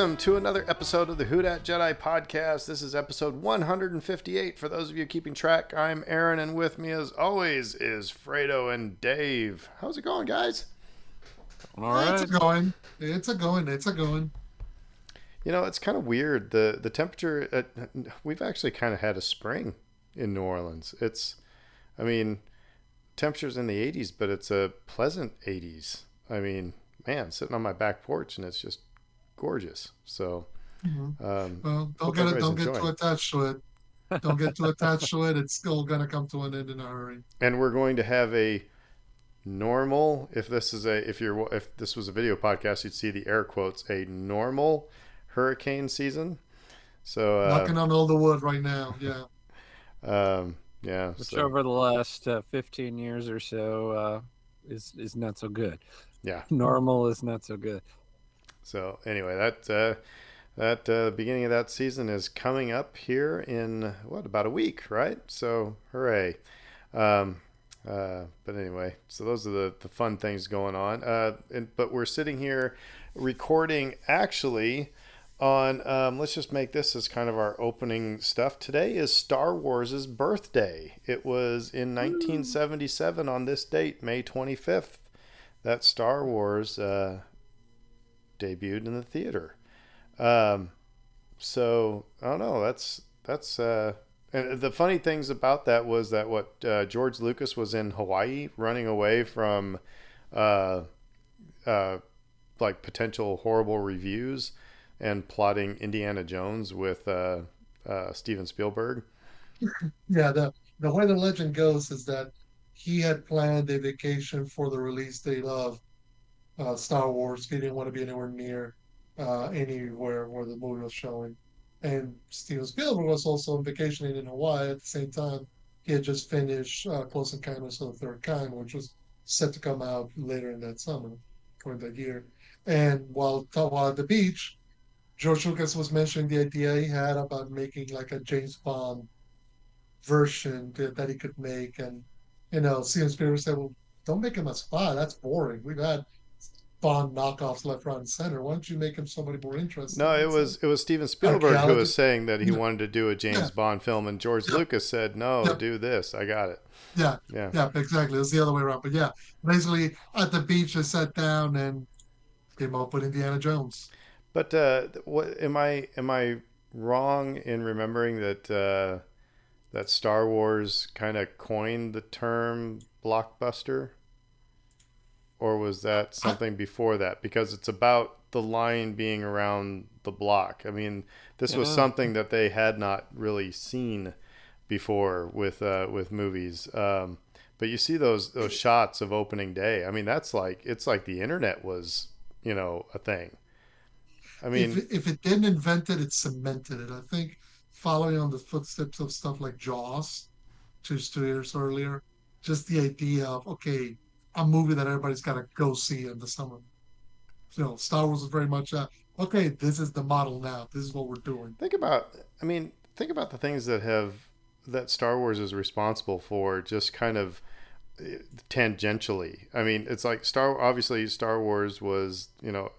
Hey, and welcome to another episode of the Who Dat Jedi podcast. This is episode 158. For those of you keeping track, I'm Aaron, and with me, as always, is Fredo and Dave. How's it going, guys? All right. It's a going. It's a going. It's a going. You know, it's kind of weird. the The temperature. At, we've actually kind of had a spring in New Orleans. It's, I mean, temperatures in the 80s, but it's a pleasant 80s. I mean, man, sitting on my back porch and it's just gorgeous. So, mm-hmm. um, well, don't get it, don't get too attached to it. Don't get too attached to it. It's still going to come to an end in a hurry. And we're going to have a normal. If this is a, if you're, if this was a video podcast, you'd see the air quotes. A normal hurricane season. So uh, knocking on all the wood right now. Yeah. um. Yeah. Which so. over the last uh, 15 years or so uh, is is not so good. Yeah. Normal is not so good. So anyway, that uh, that uh, beginning of that season is coming up here in what about a week, right? So hooray! Um, uh, but anyway, so those are the, the fun things going on. Uh, and, but we're sitting here recording actually on. Um, let's just make this as kind of our opening stuff. Today is Star Wars' birthday. It was in 1977 on this date, May 25th, that Star Wars uh, debuted in the theater. Um, so I don't know. That's that's uh, and the funny things about that was that what uh, George Lucas was in Hawaii running away from uh, uh, like potential horrible reviews and plotting Indiana Jones with uh, uh, Steven Spielberg. Yeah, the the way the legend goes is that he had planned a vacation for the release date of uh, Star Wars. He didn't want to be anywhere near uh, anywhere where the movie was showing. And Steven Spielberg was also on vacationing in Hawaii at the same time. He had just finished uh, Close Encounters of the Third Kind, which was set to come out later in that summer or that year. And while, while at the beach, George Lucas was mentioning the idea he had about making like a James Bond version that, that he could make. And, you know, Steven Spielberg said, well, don't make him a spy. That's boring. We've had Bond knockoffs left, right, and center. Why don't you make him somebody more interesting? No, it was it was Steven Spielberg who was saying that he wanted to do a James yeah. Bond film, and George yeah. Lucas said, "No, yeah. do this. I got it." Yeah, yeah, yeah, exactly. It's the other way around. But yeah, basically at the beach, they sat down and came up with Indiana Jones. But uh, what am I am I wrong in remembering that uh, that Star Wars kind of coined the term blockbuster? Or was that something before that? Because it's about the line being around the block. I mean, this was something that they had not really seen before with uh, with movies. Um, but you see those those shots of opening day. I mean, that's like it's like the internet was, you know, a thing. I mean, if, if it didn't invent it, it cemented it. I think following on the footsteps of stuff like Jaws, two years earlier, just the idea of okay, a movie that everybody's got to go see in the summer. You know, Star Wars is very much uh, okay. This is the model now. This is what we're doing. Think about, I mean, think about the things that have that Star Wars is responsible for. Just kind of eh, tangentially. I mean, it's like Star. Obviously, Star Wars was you know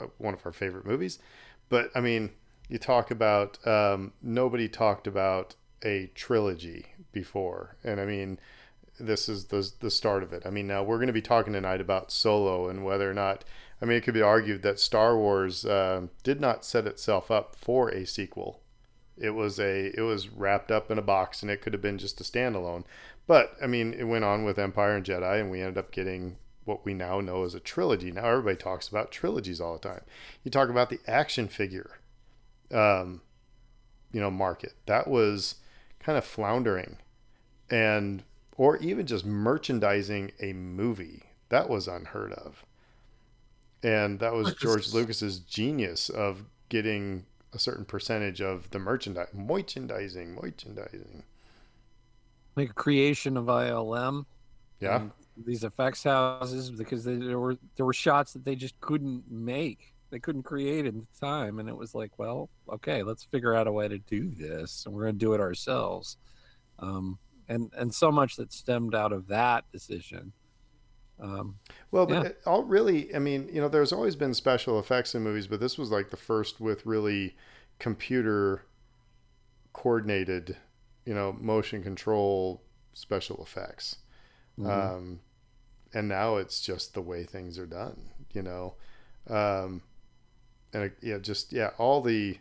uh, one of our favorite movies, but I mean, you talk about um, nobody talked about a trilogy before, and I mean this is the the start of it. I mean, now we're going to be talking tonight about Solo and whether or not. I mean, it could be argued that Star Wars uh, did not set itself up for a sequel. It was a it was wrapped up in a box, and it could have been just a standalone. But I mean, it went on with Empire and Jedi, and we ended up getting what we now know as a trilogy. Now everybody talks about trilogies all the time. You talk about the action figure, um, you know, market that was kind of floundering, and or even just merchandising a movie. That was unheard of. And that was George Lucas's genius of getting a certain percentage of the merchandise, merchandising, merchandising. Like creation of ILM. Yeah. These effects houses because they, there were there were shots that they just couldn't make. They couldn't create in the time, and it was like, well, okay, let's figure out a way to do this, and we're going to do it ourselves. Um, and and so much that stemmed out of that decision Um, Well, but Yeah. all really, I mean, you know, there's always been special effects in movies, but this was like the first with really computer coordinated, you know, motion control special effects. mhm. Um, and now it's just the way things are done, you know. Um, and it, yeah, just yeah, all the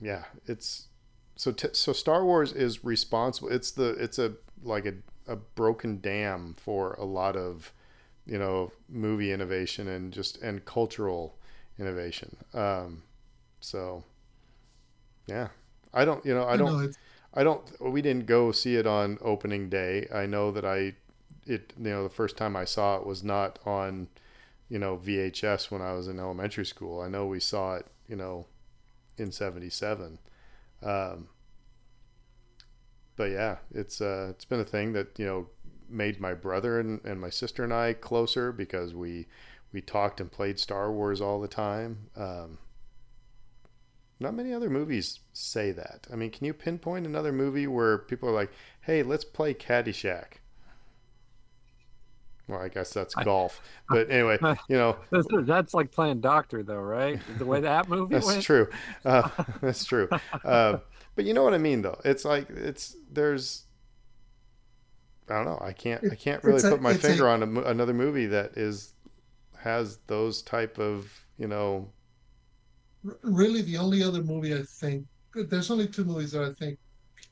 yeah, it's so t- so Star Wars is responsible. It's the it's a like a a broken dam for a lot of you know movie innovation and just and cultural innovation. Um, so yeah, I don't you know I don't it's, I don't. We didn't go see it on opening day. I know that I, it you know the first time I saw it was not on, you know VHS when I was in elementary school. I know we saw it you know, in '77. Um, but yeah, it's uh, it's been a thing that you know made my brother and, and my sister and I closer because we we talked and played Star Wars all the time. Um, not many other movies say that. I mean, can you pinpoint another movie where people are like, "Hey, let's play Caddyshack"? Well, I guess that's golf, but anyway, you know, That's, that's like playing doctor, though, right? The way that movie is. that's went. true. Uh, that's true. Uh, but you know what I mean, though. It's like it's there's. I don't know. I can't. I can't really it's a- put my it's a- finger on a, another movie that is has those type of you know. really the only other movie I think there's only two movies that I think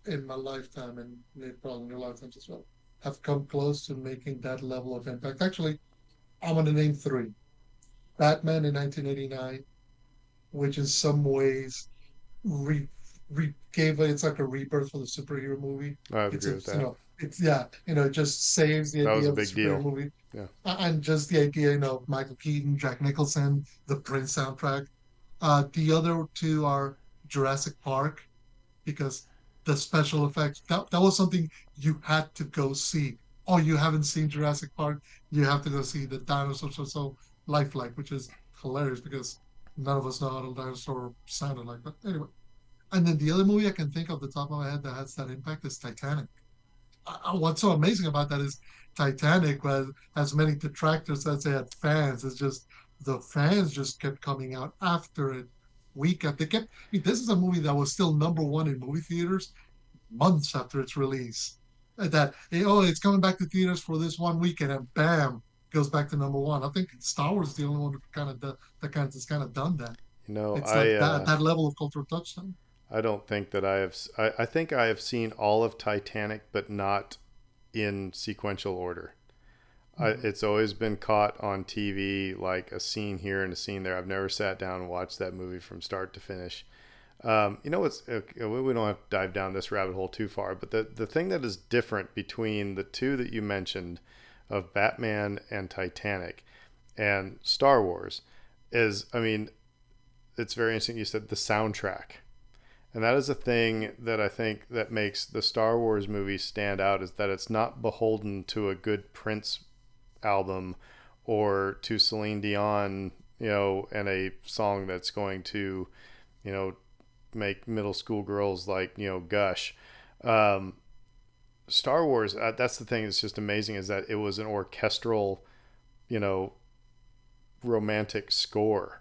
in my lifetime and probably in your lifetimes as well have come close to making that level of impact. Actually, I'm going to name three: Batman in 1989, which in some ways re, re gave it's like a rebirth for the superhero movie. I It's agree a, with you know, it's yeah, you know, it just saves the That idea of the big deal. movie. Yeah. And just the idea, you know, Michael Keaton, Jack Nicholson, the Prince soundtrack. Uh, the other two are Jurassic Park, because the special effects that, that was something you had to go see. Oh, you haven't seen Jurassic Park? You have to go see the dinosaurs are so lifelike, which is hilarious because none of us know how a dinosaur sounded like. But anyway, and then the other movie I can think of the top of my head that has that impact is Titanic. Uh, what's so amazing about that is Titanic was as many detractors as they had fans. It's just the fans just kept coming out after it week. They kept. I mean, this is a movie that was still number one in movie theaters months after its release. Uh, That eh, oh, it's coming back to theaters for this one weekend, and bam, goes back to number one. I think Star Wars is the only one kind of that kind of has kind of done that. You know, It's I like uh, that, that level of cultural touchstone. I don't think that I have. I, I think I have seen all of Titanic, but not in sequential order. I, it's always been caught on TV, like a scene here and a scene there. I've never sat down and watched that movie from start to finish. Um, you know what's? okay, We we don't have to dive down this rabbit hole too far, but the the thing that is different between the two that you mentioned, of Batman and Titanic, and Star Wars, is I mean, it's very interesting. You said the soundtrack. And that is a thing that I think that makes the Star Wars movie stand out is that it's not beholden to a good Prince album or to Celine Dion, you know, and a song that's going to, you know, make middle school girls like, you know, gush. Um, Star Wars, uh, that's the thing that's just amazing is that it was an orchestral, you know, romantic score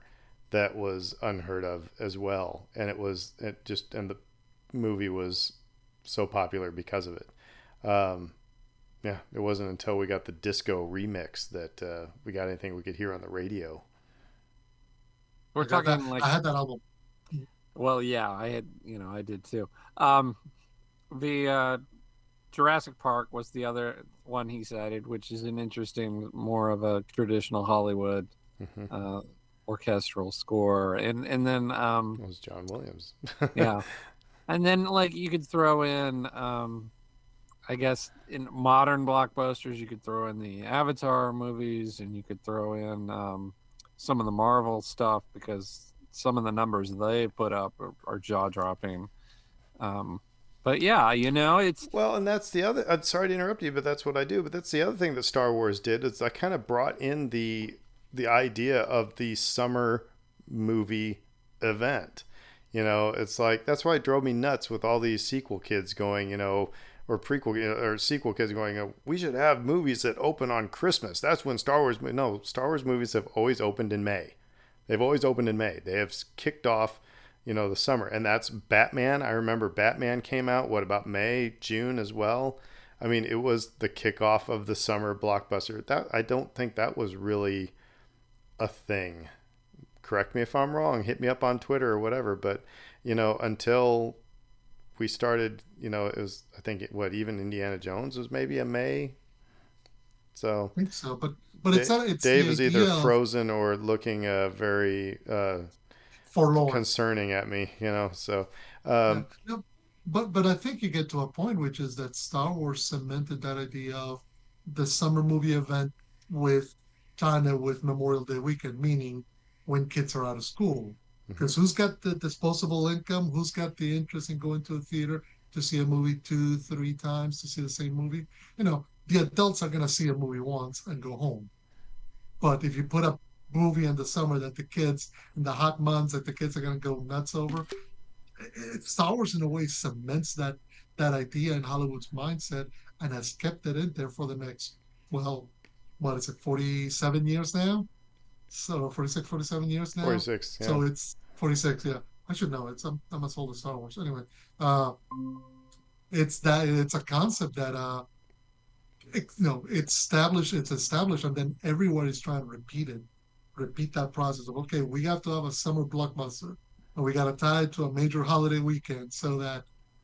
that was unheard of as well and it was it just and the movie was so popular because of it um yeah it wasn't until we got the disco remix that uh, we got anything we could hear on the radio We're talking that- like I had that album. Well, yeah, I had, you know, I did too. Um, the uh, Jurassic Park was the other one he cited, which is an interesting, more of a traditional Hollywood Mhm. uh, orchestral score, and and then um, it was john williams yeah, and then like you could throw in, um, I guess in modern blockbusters, you could throw in the Avatar movies, and you could throw in um, some of the Marvel stuff because some of the numbers they put up are, are jaw dropping. Um, but yeah, you know, it's Well, and that's the other. I'm sorry to interrupt you, but that's what I do. But that's the other thing that Star Wars did is I kind of brought in the the idea of the summer movie event. You know, it's like that's why it drove me nuts with all these sequel kids going. You know, or prequel or sequel kids going, uh, we should have movies that open on Christmas. That's when Star Wars. No, Star Wars movies have always opened in May. They've always opened in May. They have kicked off, you know, the summer, and that's Batman. I remember Batman came out what about May, June as well. I mean, it was the kickoff of the summer blockbuster. That I don't think that was really a thing. Correct me if I'm wrong. Hit me up on Twitter or whatever. But you know, until we started, you know, it was I think it, what even Indiana Jones was maybe a May. So I think so, but but it's not. It's Dave is either frozen or looking uh, very uh, forlorn, concerning at me. You know, so. Um, yeah. But but I think you get to a point which is that Star Wars cemented that idea of the summer movie event with China with Memorial Day weekend, meaning when kids are out of school. Because mm-hmm. who's got the disposable income? Who's got the interest in going to a theater to see a movie two, three times to see the same movie? You know, the adults are going to see a movie once and go home. But if you put a movie in the summer that the kids, in the hot months that the kids are going to go nuts over, Star Wars in a way cements that that idea in Hollywood's mindset and has kept it in there for the next well, what is it, forty seven years now? So 46, 47 years now. Forty six. Yeah. So it's forty six. Yeah, I should know. It's I'm, I'm as old as Star Wars. Anyway, uh, it's that it's a concept that uh, it, you know, it's established. It's established, and then everyone is trying to repeat it, repeat that process of okay, we have to have a summer blockbuster and we got to tie it to a major holiday weekend so that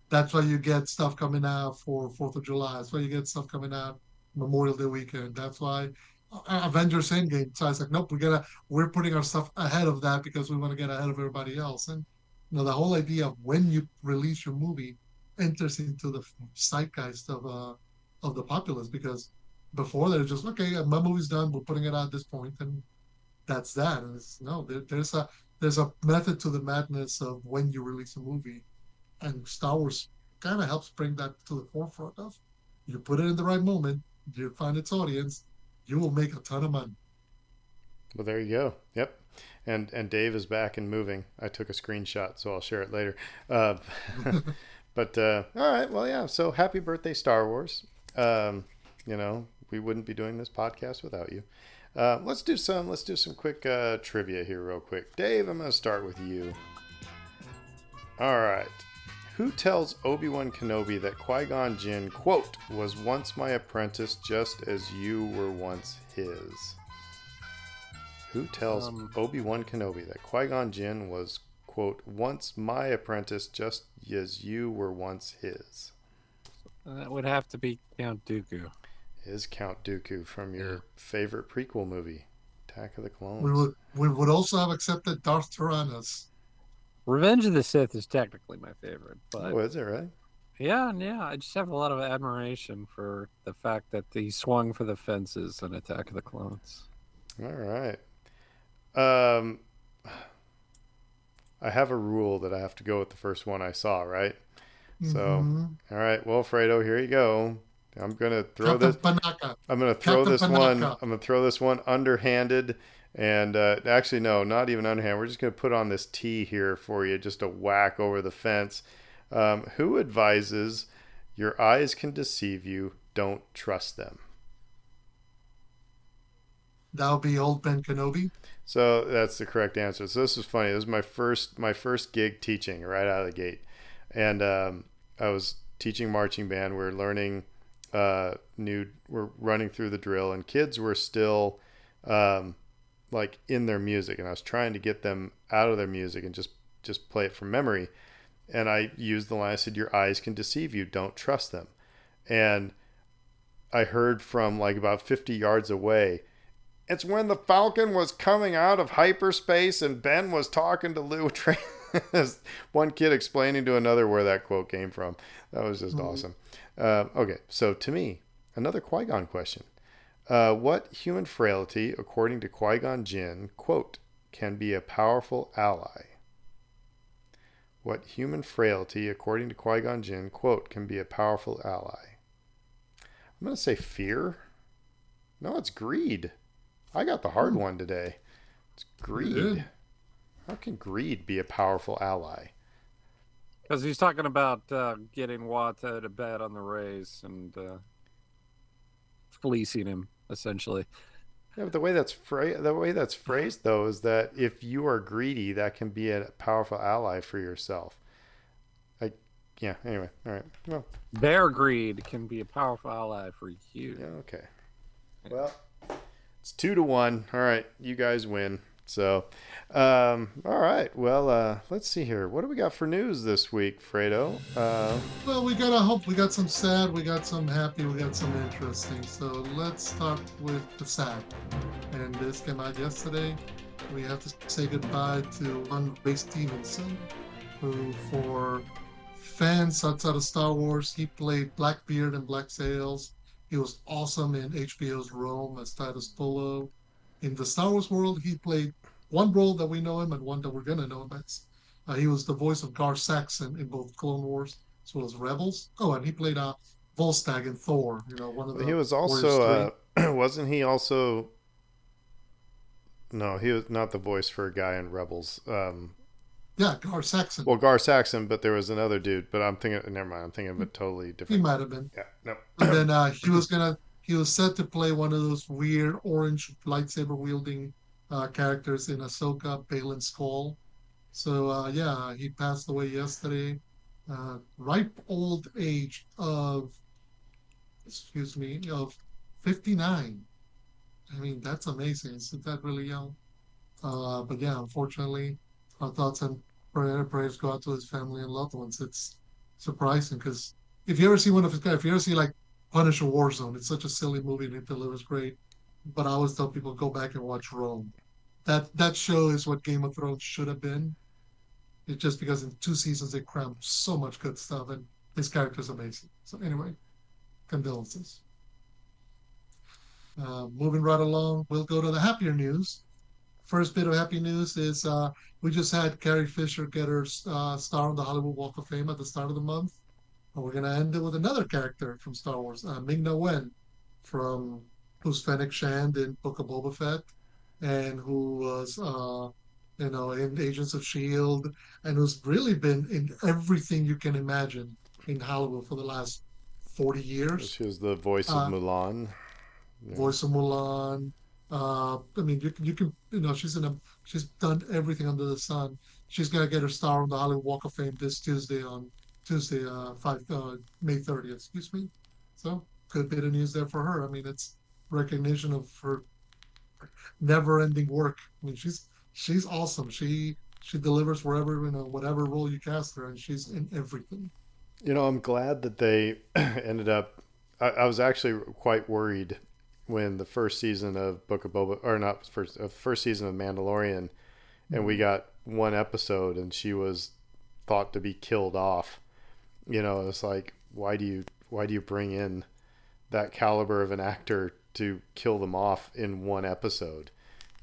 that's why you get stuff coming out for Fourth of July. That's why you get stuff coming out Memorial Day weekend. That's why uh, Avengers Endgame. So I was like, nope, we gotta we're putting our stuff ahead of that because we want to get ahead of everybody else. And know, the whole idea of when you release your movie enters into the zeitgeist of uh of the populace because before they're just okay, my movie's done, we're putting it out at this point, and that's that. And it's no, there, there's a there's a method to the madness of when you release a movie, and Star Wars kind of helps bring that to the forefront of. You put it in the right moment, you find its audience, you will make a ton of money. Well, there you go. Yep. And and Dave is back and moving. I took a screenshot, so I'll share it later. Uh, but uh, all right, well, yeah. So happy birthday, Star Wars. Um, you know, we wouldn't be doing this podcast without you. Uh, let's do some. Let's do some quick uh, trivia here, real quick. Dave, I'm going to start with you. All right. Who tells Obi Wan Kenobi that Qui Gon Jinn, quote, was once my apprentice just as you were once his? Who tells um, Obi Wan Kenobi that Qui Gon Jinn was, quote, once my apprentice just as you were once his? That would have to be Count Dooku is Count Dooku from your yeah. favorite prequel movie, Attack of the Clones. We would we would also have accepted Darth Tyrannus. Revenge of the Sith is technically my favorite, but oh, is it right? Yeah, yeah. I just have a lot of admiration for the fact that he swung for the fences in Attack of the Clones. All right. Um, I have a rule that I have to go with the first one I saw, right? Mm-hmm. So, all right. Well, Fredo, here you go. I'm gonna throw Captain this. Panaka. I'm gonna throw Captain this Panaka. one. I'm gonna throw this one underhanded, and uh, actually no, not even underhanded. We're just gonna put on this tee here for you, just a whack over the fence. Um, who advises your eyes can deceive you? Don't trust them. That'll be old Ben Kenobi. So that's the correct answer. So this is funny. This is my first my first gig teaching right out of the gate, and um, I was teaching marching band. We we're learning uh, new were running through the drill, and kids were still um, like in their music, and I was trying to get them out of their music and just just play it from memory. And I used the line I said, "Your eyes can deceive you. Don't trust them." And I heard from like about 50 yards away. It's when the Falcon was coming out of hyperspace and Ben was talking to Lou One kid explaining to another where that quote came from. That was just mm-hmm. awesome. Uh, okay, so to me, another Qui Gon question. Uh, what human frailty, according to Qui Gon Jinn, quote, can be a powerful ally? What human frailty, according to Qui Gon Jinn, quote, can be a powerful ally? I'm going to say fear. No, it's greed. I got the hard hmm. one today. It's greed. How can greed be a powerful ally? Because he's talking about uh, getting Watto to bet on the race and uh, fleecing him, essentially. Yeah, but the way that's phrased, the way that's phrased though, is that if you are greedy, that can be a powerful ally for yourself. Like, yeah. Anyway, all right. Well, Their greed can be a powerful ally for you. yeah. Okay. Well, it's two to one. All right, you guys win. So, um, all right. Well, uh, let's see here. What do we got for news this week, Fredo? Uh, Well, we got a hope. We got some sad. We got some happy. We got some interesting. So let's start with the sad. And this came out yesterday. We have to say goodbye to one Ray Stevenson, who, for fans outside of Star Wars, he played Blackbeard in Black Sails. He was awesome in HBO's Rome as Titus Pullo. In the Star Wars world, he played one role that we know him and one that we're gonna know him as. Uh, he was the voice of Gar Saxon in both Clone Wars as well as Rebels. Oh, and he played uh, Volstagg in Thor. You know, one of the. he was also, uh, wasn't he also? No, he was not the voice for a guy in Rebels. Um, yeah, Gar Saxon. well, Gar Saxon, but there was another dude. But I'm thinking, never mind. I'm thinking of a totally different. he might have been. Yeah, no. And then uh, he was gonna. He was set to play one of those weird orange lightsaber wielding uh, characters in Ahsoka, Baylan Skoll. So uh, yeah, he passed away yesterday, uh, ripe old age of, excuse me, of 59. I mean, that's amazing. Isn't that really young? Uh, but yeah, unfortunately, our thoughts and prayers go out to his family and loved ones. It's surprising because if you ever see one of his, characters, if you ever see like Punisher Warzone, it's such a silly movie and it delivers great. But I always tell people go back and watch Rome. That that show is what Game of Thrones should have been. It's just because in two seasons they crammed so much good stuff and his character's amazing. So anyway, condolences. Uh, moving right along, we'll go to the happier news. First bit of happy news is uh, we just had Carrie Fisher get her uh, star on the Hollywood Walk of Fame at the start of the month. And we're going to end it with another character from Star Wars, uh, Ming Na Wen, from who's Fennec Shand in Book of Boba Fett, and who was, uh, you know, in Agents of S.H.I.E.L.D., and who's really been in everything you can imagine in Hollywood for the last 40 years. She was the voice of Uh, Mulan. Yeah. Voice of Mulan. Uh, I mean, you can, you can, you know, she's in a, she's done everything under the sun. She's gonna get her star on the Hollywood Walk of Fame this Tuesday on Tuesday, uh, five, uh, May 30th. Excuse me. So good bit of news there for her. I mean, it's recognition of her never-ending work. I mean, she's she's awesome. She she delivers wherever you know whatever role you cast her, and she's in everything. You know, I'm glad that they ended up. I, I was actually quite worried when the first season of Book of Boba, or not first, uh, first season of Mandalorian, and we got one episode, and she was thought to be killed off. You know, it's like, why do you why do you bring in that caliber of an actor to kill them off in one episode?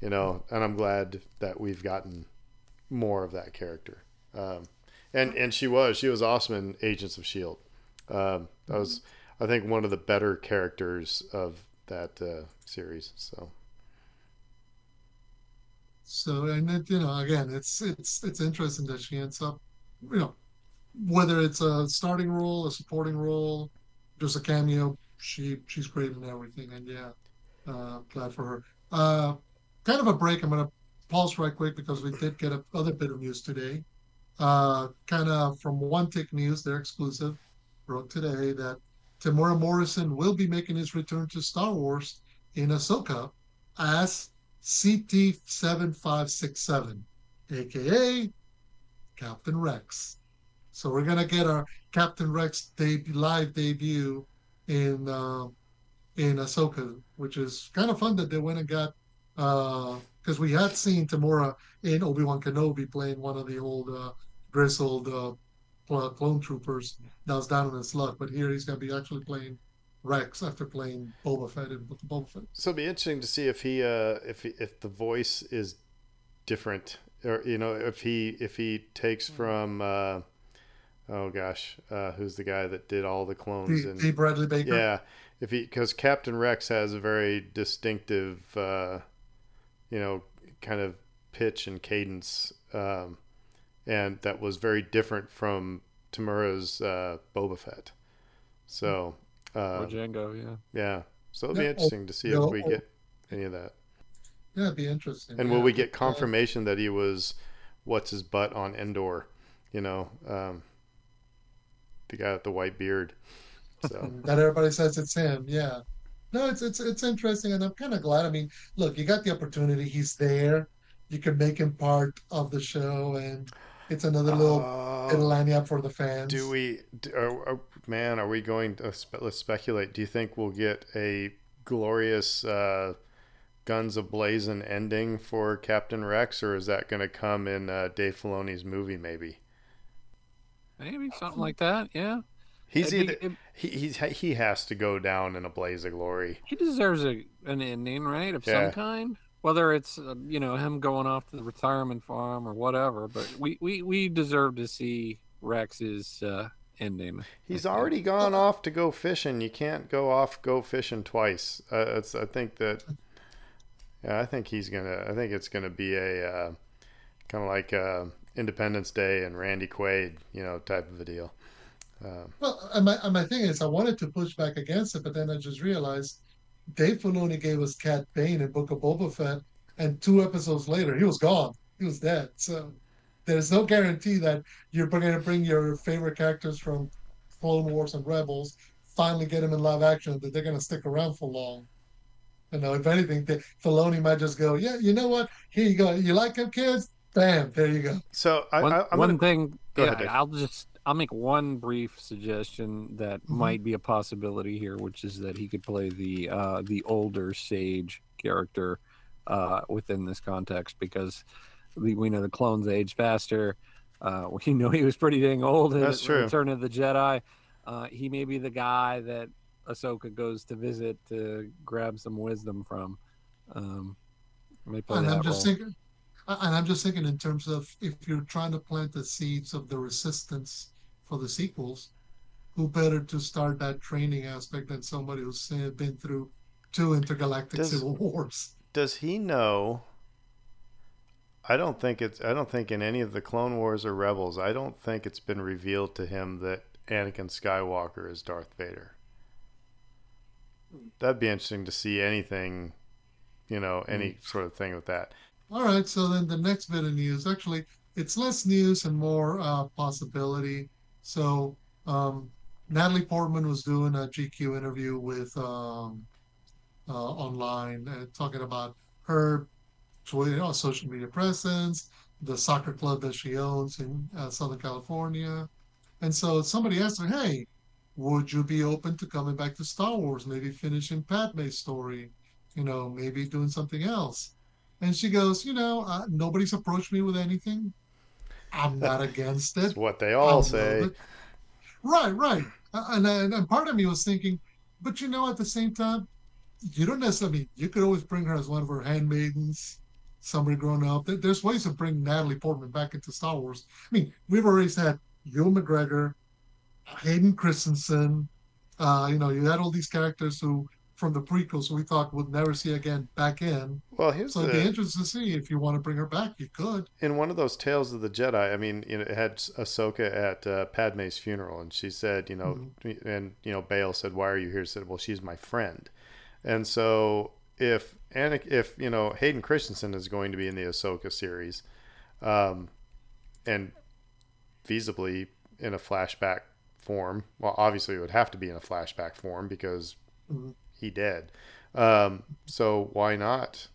You know, and I'm glad that we've gotten more of that character. Um, and and she was she was awesome in Agents of Shield. Um, that was I think one of the better characters of that uh, series. So So and it, you know, again, it's it's it's interesting that she ends up, you know, whether it's a starting role, a supporting role, just a cameo, she she's great in everything, and yeah, uh, glad for her. Uh, kind of a break. I'm gonna pause right quick because we did get a other bit of news today. Uh, kind of from One Tick News, they're exclusive, wrote today that Temuera Morrison will be making his return to Star Wars in Ahsoka as CT7567, aka Captain Rex. So we're gonna get our Captain Rex debut, live debut in uh, in Ahsoka, which is kind of fun that they went and got because we had seen Temuera in Obi Wan Kenobi playing one of the old uh, grizzled uh, clone troopers that was down on his luck, but here he's gonna be actually playing Rex after playing Boba Fett in of Boba Fett. so it'd be interesting to see if he uh, if he, if the voice is different or you know if he if he takes from uh, oh gosh uh, who's the guy that did all the clones D. and D. Bradley Baker. Yeah, if he because Captain Rex has a very distinctive, uh, you know, kind of pitch and cadence, um, and that was very different from Temuera's uh, Boba Fett. So, uh, or Django, yeah. yeah. So it'll be Yeah, interesting to see yeah, if we or- get any of that. Yeah, it'd be interesting. And yeah, will we get but, confirmation that he was what's his butt on Endor? You know, um, the guy with the white beard. So that everybody says it's him. Yeah. No, it's it's it's interesting, and I'm kind of glad. I mean, look, you got the opportunity. He's there. You can make him part of the show, and it's another little Oh, little lanyard for the fans. do we? Do, are, are- man, are we going to spe- let's speculate? Do you think we'll get a glorious uh, guns ablazing ending for Captain Rex, or is that going to come in uh, Dave Filoni's movie? Maybe Maybe something like that. Yeah. he's It'd be- either it- he he's, he has to go down in a blaze of glory. he deserves a an ending, right, of Yeah. some kind. Whether it's uh, you know him going off to the retirement farm or whatever, but we we, we deserve to see Rex's uh, ending. He's I think. already gone off to go fishing. You can't go off go fishing twice. Uh, it's, I think that. Yeah, I think he's gonna. I think it's gonna be a uh, kind of like uh, Independence Day and Randy Quaid, you know, type of a deal. Um, Well, and my, and my thing is, I wanted to push back against it, but then I just realized Dave Filoni gave us Cad Bane in Book of Boba Fett, and two episodes later, he was gone. He was dead. So there's no guarantee that you're going to bring your favorite characters from Clone Wars and Rebels, finally get them in live action, that they're going to stick around for long. You know, if anything, the, Filoni might just go, yeah, you know what? Here you go. You like him, kids? Bam, there you go. so I, one, I, I'm one gonna, thing Go yeah, ahead, i'll just i'll make one brief suggestion that Mhm. might be a possibility here which is that he could play the uh the older sage character uh within this context because we, we know the clones age faster uh we know he was pretty dang old in That's true. return of the jedi uh he may be the guy that ahsoka goes to visit to grab some wisdom from um and I'm just role. thinking, and I'm just thinking in terms of if you're trying to plant the seeds of the resistance for the sequels, who better to start that training aspect than somebody who's been through two intergalactic Does- civil wars? does he know? I don't think it's. I don't think in any of the Clone Wars or Rebels. I don't think it's been revealed to him that Anakin Skywalker is Darth Vader. That'd be interesting to see anything, you know, any sort of thing with that. All right, so then the next bit of news, actually, it's less news and more uh, possibility. So um, Natalie Portman was doing a GQ interview with um, uh, online, uh, talking about her Twitter, uh, social media presence, the soccer club that she owns in uh, Southern California, and so somebody asked her, "Hey, would you be open to coming back to Star Wars? Maybe finishing Padme's story, you know, maybe doing something else?" And she goes, you know, nobody's approached me with anything. I'm not against That's it. what they all say. Right, right. Uh, And, and and part of me was thinking, but you know, at the same time, you don't necessarily. I mean, you could always bring her as one of her handmaidens, somebody grown up. There's ways to bring Natalie Portman back into Star Wars. I mean, we've already had Ewan McGregor, Hayden Christensen. Uh, you know, you had all these characters who, from the prequels, we thought we'd never see again back in. Well, here's So it'd be the interesting to see if you want to bring her back, you could. in one of those tales of the Jedi. I mean, you know, it had Ahsoka at uh, Padme's funeral, and she said, you know, and you know, Bail said, "Why are you here?" She said, "Well, she's my friend." And so, if Anik, if you know, Hayden Christensen is going to be in the Ahsoka series, um, and feasibly in a flashback form. Well, obviously, it would have to be in a flashback form because Mhm. He did. Um, so why not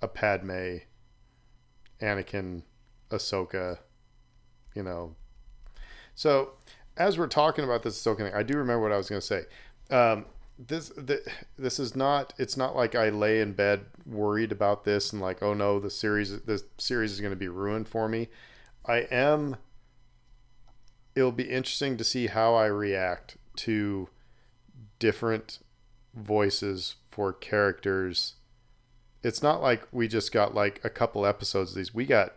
a Padme, Anakin, Ahsoka, you know? So as we're talking about this Ahsoka thing, I do remember what I was going to say. Um, this the, this is not it's not like I lay in bed worried about this and like oh no the series the series is going to be ruined for me. I am it'll be interesting to see how I react to different voices for characters. It's not like we just got like a couple episodes of these. We got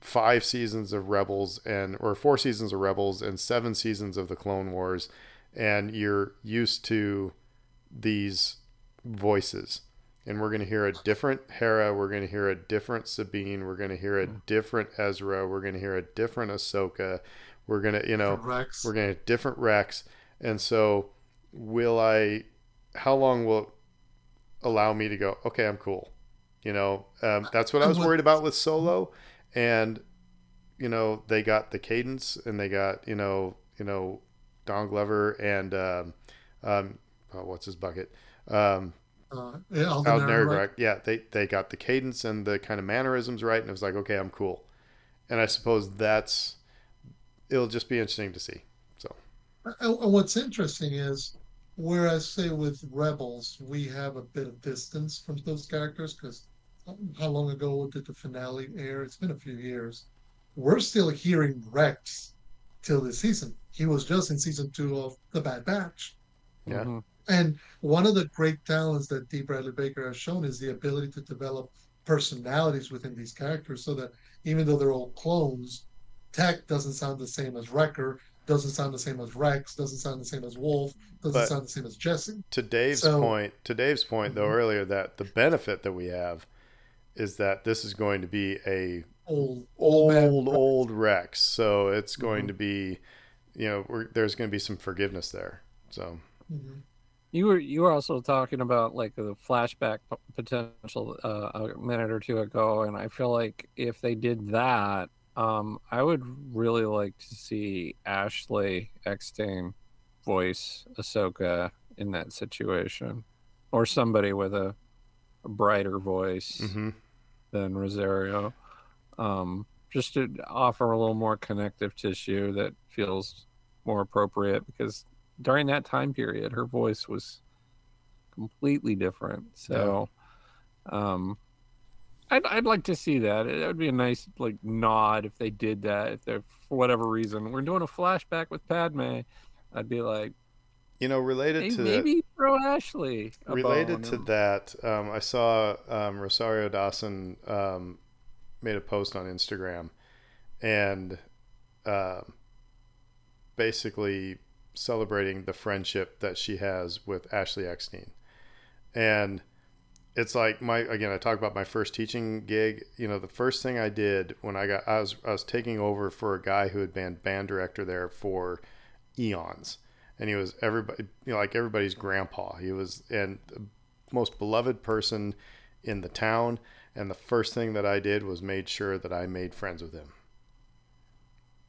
five seasons of Rebels and or four seasons of Rebels and seven seasons of the Clone Wars and you're used to these voices. And we're going to hear a different Hera, we're going to hear a different Sabine, we're going to hear a hmm. different Ezra, we're going to hear a different Ahsoka, We're gonna, you know, Rex. we're gonna different Rex. and so will I? How long will it allow me to go? Okay, I'm cool. You know, um, that's what I was worried about with Solo, and you know they got the cadence and they got you know you know Don Glover and um, um, oh, what's his bucket um, uh, yeah, Alden. Ehrenreich. Yeah, they they got the cadence and the kind of mannerisms right, and it was like okay, I'm cool. And I suppose that's it'll just be interesting to see. So and what's interesting is, whereas say with Rebels, we have a bit of distance from those characters because how long ago did the finale air? It's been a few years. We're still hearing Rex till this season. He was just in season two of The Bad Batch. Yeah. Mhm. And one of the great talents that D. Bradley Baker has shown is the ability to develop personalities within these characters so that even though they're all clones, Tech doesn't sound the same as Wrecker, doesn't sound the same as Rex, doesn't sound the same as Wolf, doesn't But- sound the same as Jesse. to Dave's So- point, to Dave's point though Mhm. earlier that the benefit that we have is that this is going to be a Old, old, old Rex. old Rex, so it's going Mhm. to be, you know, we're, there's going to be some forgiveness there. So Mhm. You were you were also talking about like the flashback p- potential uh, a minute or two ago, and I feel like if they did that, um, I would really like to see Ashley Eckstein voice Ahsoka in that situation, or somebody with a, a brighter voice mhm. than Rosario, um, just to offer a little more connective tissue that feels more appropriate because during that time period her voice was completely different. So um I'd, I'd like to see that. It would be a nice like nod if they did that if they're for whatever reason we're doing a flashback with padme. I'd be like you know, related hey, to maybe throw ashley related to that, um, I saw um, Rosario Dawson um, made a post on Instagram, and um basically celebrating the friendship that she has with Ashley Eckstein, and it's like my again I talk about my first teaching gig. You know, the first thing I did when I got I was I was taking over for a guy who had been band director there for eons. And he was everybody you know like everybody's grandpa. He was and the most beloved person in the town. And the first thing that i did was made sure that i made friends with him.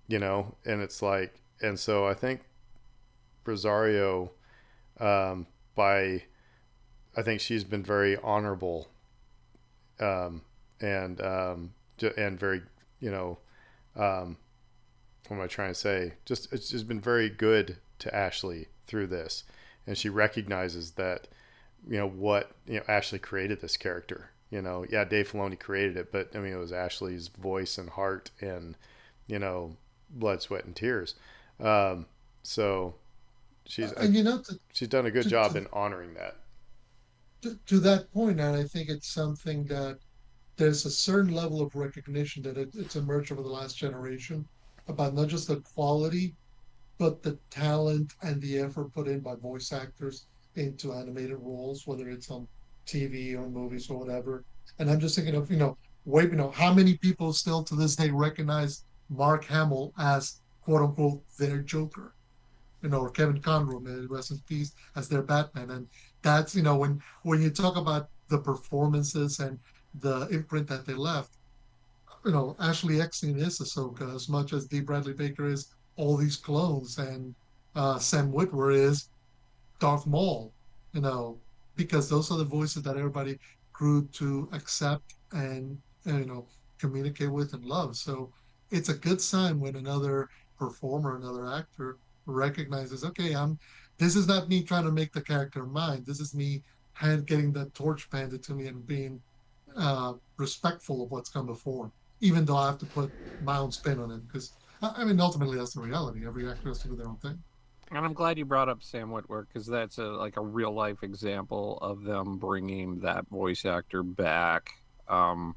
You know and it's like and so i think rosario um, by i think she's been very honorable um, and um, and very you know um, what am I trying to say? Just it's just been very good to Ashley through this, and she recognizes that you know what you know Ashley created this character. You know, yeah, Dave Filoni created it, but I mean it was Ashley's voice and heart and you know blood, sweat, and tears. Um, so she's And you know, to, she's done a good to- job to- in honoring that. To, to that point, and I think it's something that there's a certain level of recognition that it, it's emerged over the last generation about not just the quality, but the talent and the effort put in by voice actors into animated roles, whether it's on TV or movies or whatever. And I'm just thinking of, you know, wait, you know, how many people still to this day recognize Mark Hamill as quote unquote their Joker? You know, or Kevin Conroy, rest in peace, as their Batman. And that's, you know, when when you talk about the performances and the imprint that they left, you know, Ashley Eckstein is Ahsoka as much as D. Bradley Baker is all these clones, and uh, Sam Witwer is Darth Maul. You know, because those are the voices that everybody grew to accept and, and you know communicate with and love. So it's a good sign when another performer, another actor recognizes, okay, I'm. This is not me trying to make the character mine. This is me hand getting that torch handed to me and being uh, respectful of what's come before, even though I have to put my own spin on it. Because I mean, ultimately, that's the reality. Every actor has to do their own thing. And I'm glad you brought up Sam Witwer because that's a like a real life example of them bringing that voice actor back. Um,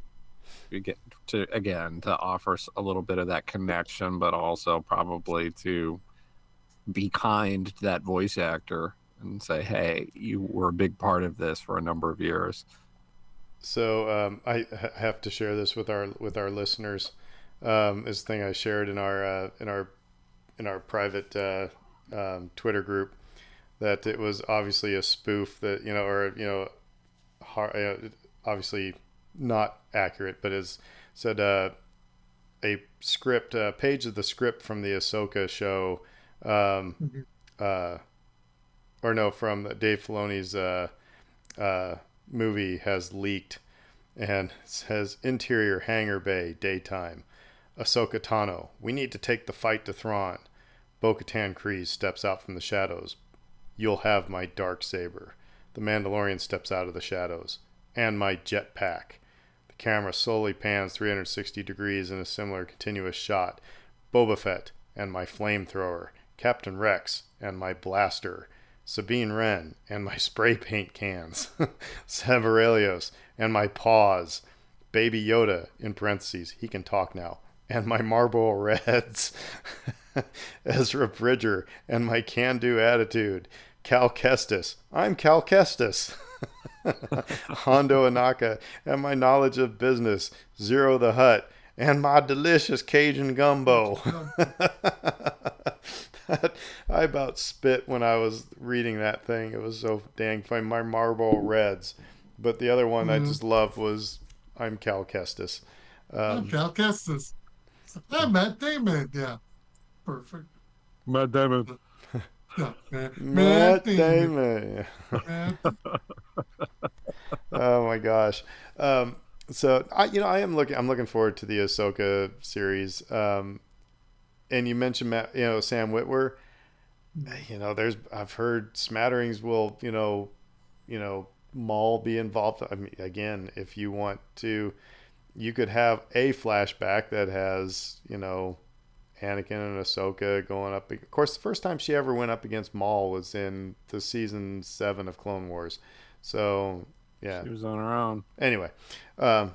get to again to offer a little bit of that connection, but also probably to be kind to that voice actor and say, "Hey, you were a big part of this for a number of years." So um, I ha- have to share this with our with our listeners. Um, this thing I shared in our uh, in our in our private uh, um, Twitter group that it was obviously a spoof that you know, or you know, uh, obviously not accurate, but is said uh, a script, a page of the script from the Ahsoka show, um, Mhm. uh, or no, from Dave Filoni's uh, uh, movie has leaked, and says interior hangar bay daytime. Ahsoka Tano, we need to take the fight to Thrawn. Bo-Katan Kryze steps out from the shadows. You'll have my dark saber. The Mandalorian steps out of the shadows. And my jetpack. The camera slowly pans 360 degrees in a similar continuous shot. Boba Fett and my flamethrower. Captain Rex and my blaster. Sabine Wren and my spray paint cans. Severelios and my paws. Baby Yoda, in parentheses, he can talk now. And my Marlboro Reds. Ezra Bridger and my can do attitude. Cal Kestis. I'm Cal Kestis. Hondo Ohnaka and my knowledge of business. Ziro the Hutt and my delicious Cajun gumbo. That, I about spit when I was reading that thing. It was so dang funny. My Marlboro Reds. But the other one I Mhm. just loved was I'm Cal Kestis. Um, Cal Kestis. Yeah, Matt Damon. Yeah. Perfect. Matt Damon. Yeah. Matt, Matt Damon. Damon. Oh my gosh. Um, so I, you know, I am looking. I'm looking forward to the Ahsoka series. Um, and you mentioned, Matt, you know, Sam Witwer. You know, there's I've heard smatterings will, you know, you know, Maul be involved. I mean, again, if you want to, you could have a flashback that has, you know, Anakin and Ahsoka going up. Of course, the first time she ever went up against Maul was in the season seven of Clone Wars. So yeah. She was on her own. Anyway, um,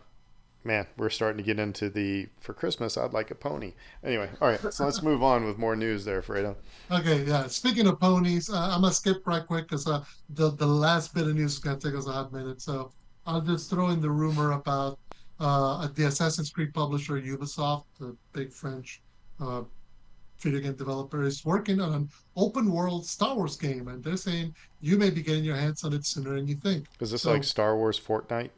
man, we're starting to get into the for Christmas. I'd like a pony. Anyway, all right. So let's move on with more news there, Fredo. Okay, yeah. Speaking of ponies, uh, I'm gonna skip right quick because uh, the the last bit of news is gonna take us a hot minute. So I'll just throw in the rumor about uh, the Assassin's Creed publisher Ubisoft, the big French uh, video game developer, is working on an open world Star Wars game, and they're saying you may be getting your hands on it sooner than you think. Is this So- like Star Wars Fortnite?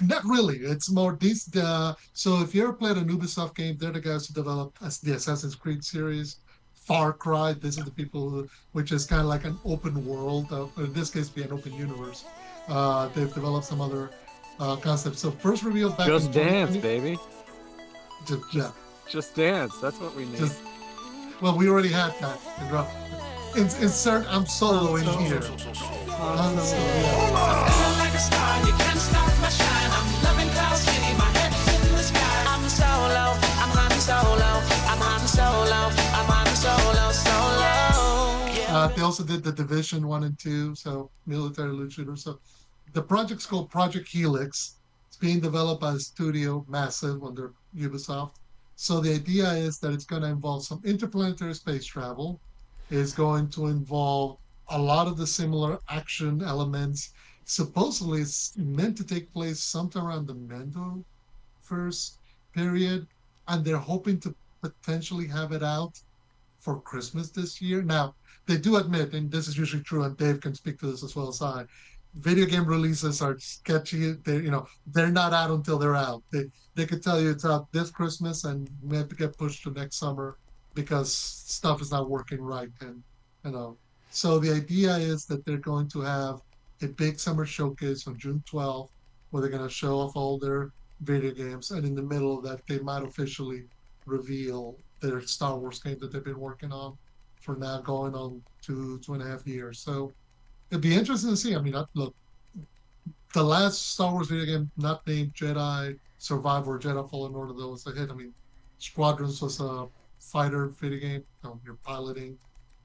Not really. It's more these. The, so if you ever played an Ubisoft game, they're the guys who developed the Assassin's Creed series, Far Cry. These are the people who, which is kind of like an open world. Uh, in this case, be an open universe. Uh, they've developed some other uh, concepts. So first revealed back Just in dance, baby. Just, yeah. Just dance. That's what we need. Just well, we already had that. And, uh, Insert I'm solo in here. I'm in solo. Yeah. Uh, they also did the Division One and Two, so military loot shooter. So the project's called Project Helix. It's being developed by studio massive under Ubisoft. So the idea is that it's going to involve some interplanetary space travel. It's going to involve a lot of the similar action elements. Supposedly, it's meant to take place sometime around the Mando first period, and they're hoping to potentially have it out for Christmas this year. Now, they do admit, and this is usually true, and Dave can speak to this as well as I. Video game releases are sketchy. They, you know, they're not out until they're out. They they could tell you it's out this Christmas and may have to get pushed to next summer because stuff is not working right. And you know, so the idea is that they're going to have a big summer showcase on June 12th, where they're going to show off all their video games, and in the middle of that, they might officially reveal their Star Wars game that they've been working on for now going on two two and a half years. So it'd be interesting to see. I mean, look, the last Star Wars video game not named Jedi Survivor, Jedi Fallen Order, that was a hit. I mean, Squadrons was a fighter video game. You know, you're piloting,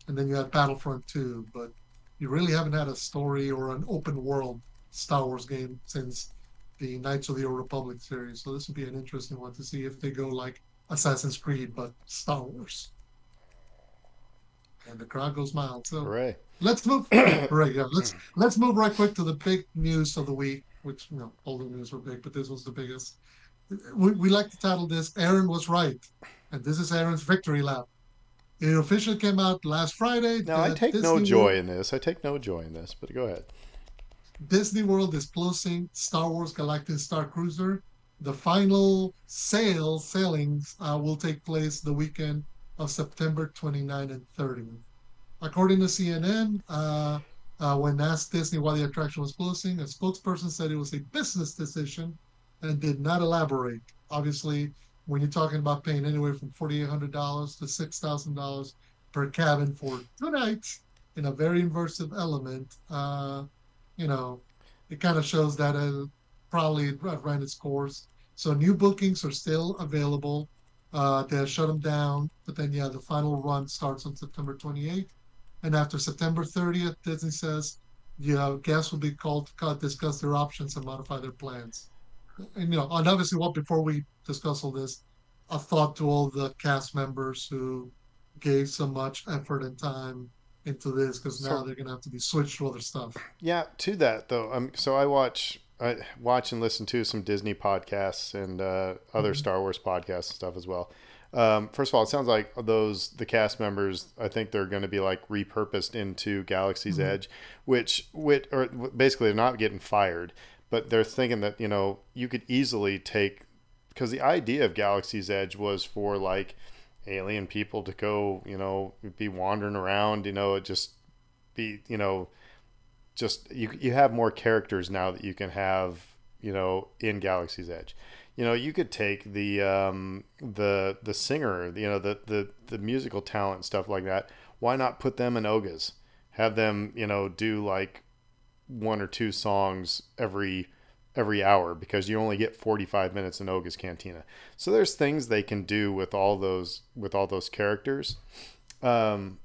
and then you had Battlefront 2, but you really haven't had a story or an open world Star Wars game since the Knights of the Old Republic series. So this would be an interesting one to see if they go like Assassin's Creed, but Star Wars. And the crowd goes mild. So Hooray! let's move right yeah let's let's move right quick to the big news of the week which you know all the news were big but this was the biggest we, we like to title this aaron was right and this is aaron's victory lap It officially came out last Friday. Now I take no joy World- in this. I take no joy in this. But go ahead. Disney World is closing Star Wars Galactic Starcruiser. The final sale sailings uh, will take place the weekend of September 29 and 30. According to CNN, uh, uh, when asked Disney why the attraction was closing, a spokesperson said it was a business decision and did not elaborate. Obviously, when you're talking about paying anywhere from $4,800 to $6,000 per cabin for two nights in a very immersive element, uh, you know, it kind of shows that it probably ran its course. So new bookings are still available. Uh, they shut them down, but then yeah, the final run starts on September 28th, and after September 30th, Disney says, yeah, guests will be called to discuss their options and modify their plans. And you know, and obviously, what before we discuss all this, a thought to all the cast members who gave so much effort and time into this because now So- they're gonna have to be switched to other stuff. Yeah, to that though. Um, so I watch, I watch and listen to some Disney podcasts and uh, other Mhm. Star Wars podcasts and stuff as well. Um, first of all, it sounds like those the cast members. I think they're going to be like repurposed into Galaxy's Mhm. Edge, which, which, or basically they're not getting fired, but they're thinking that you know you could easily take because the idea of Galaxy's Edge was for like alien people to go, you know, be wandering around, you know, just be, you know, just you you have more characters now that you can have, you know, in Galaxy's Edge. You know, you could take the um, the the singer, you know, the the the musical talent stuff like that. Why not put them in Oga's? Have them, you know, do like one or two songs every every hour because you only get 45 minutes in Oga's Cantina. So there's things they can do with all those with all those characters. Um,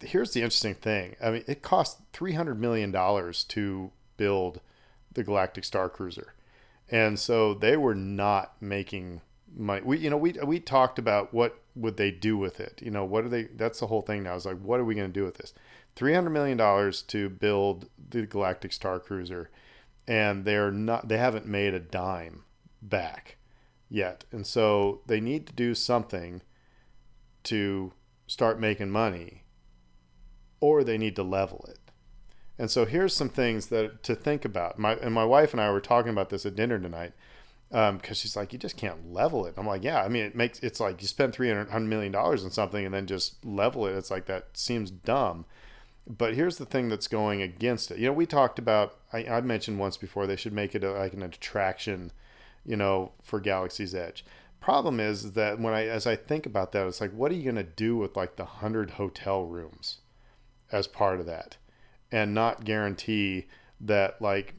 here's the interesting thing. I mean, it cost 300 million dollars to build the Galactic Starcruiser, and so they were not making money. We, you know, we we talked about what would they do with it. You know, what are they? That's the whole thing now. Is like, what are we going to do with this? 300 million dollars to build the Galactic Starcruiser, and they're not. They haven't made a dime back yet, and so they need to do something to start making money or they need to level it. And so here's some things that to think about. My and my wife and I were talking about this at dinner tonight um, because she's like, you just can't level it. I'm like, yeah. I mean, it makes it's like you spend three hundred million dollars on something and then just level it. It's like that seems dumb. But here's the thing that's going against it. You know, we talked about. I, I mentioned once before they should make it a, like an attraction, you know, for Galaxy's Edge. Problem is that when I as I think about that, it's like, what are you gonna do with like the hundred hotel rooms as part of that, and not guarantee that like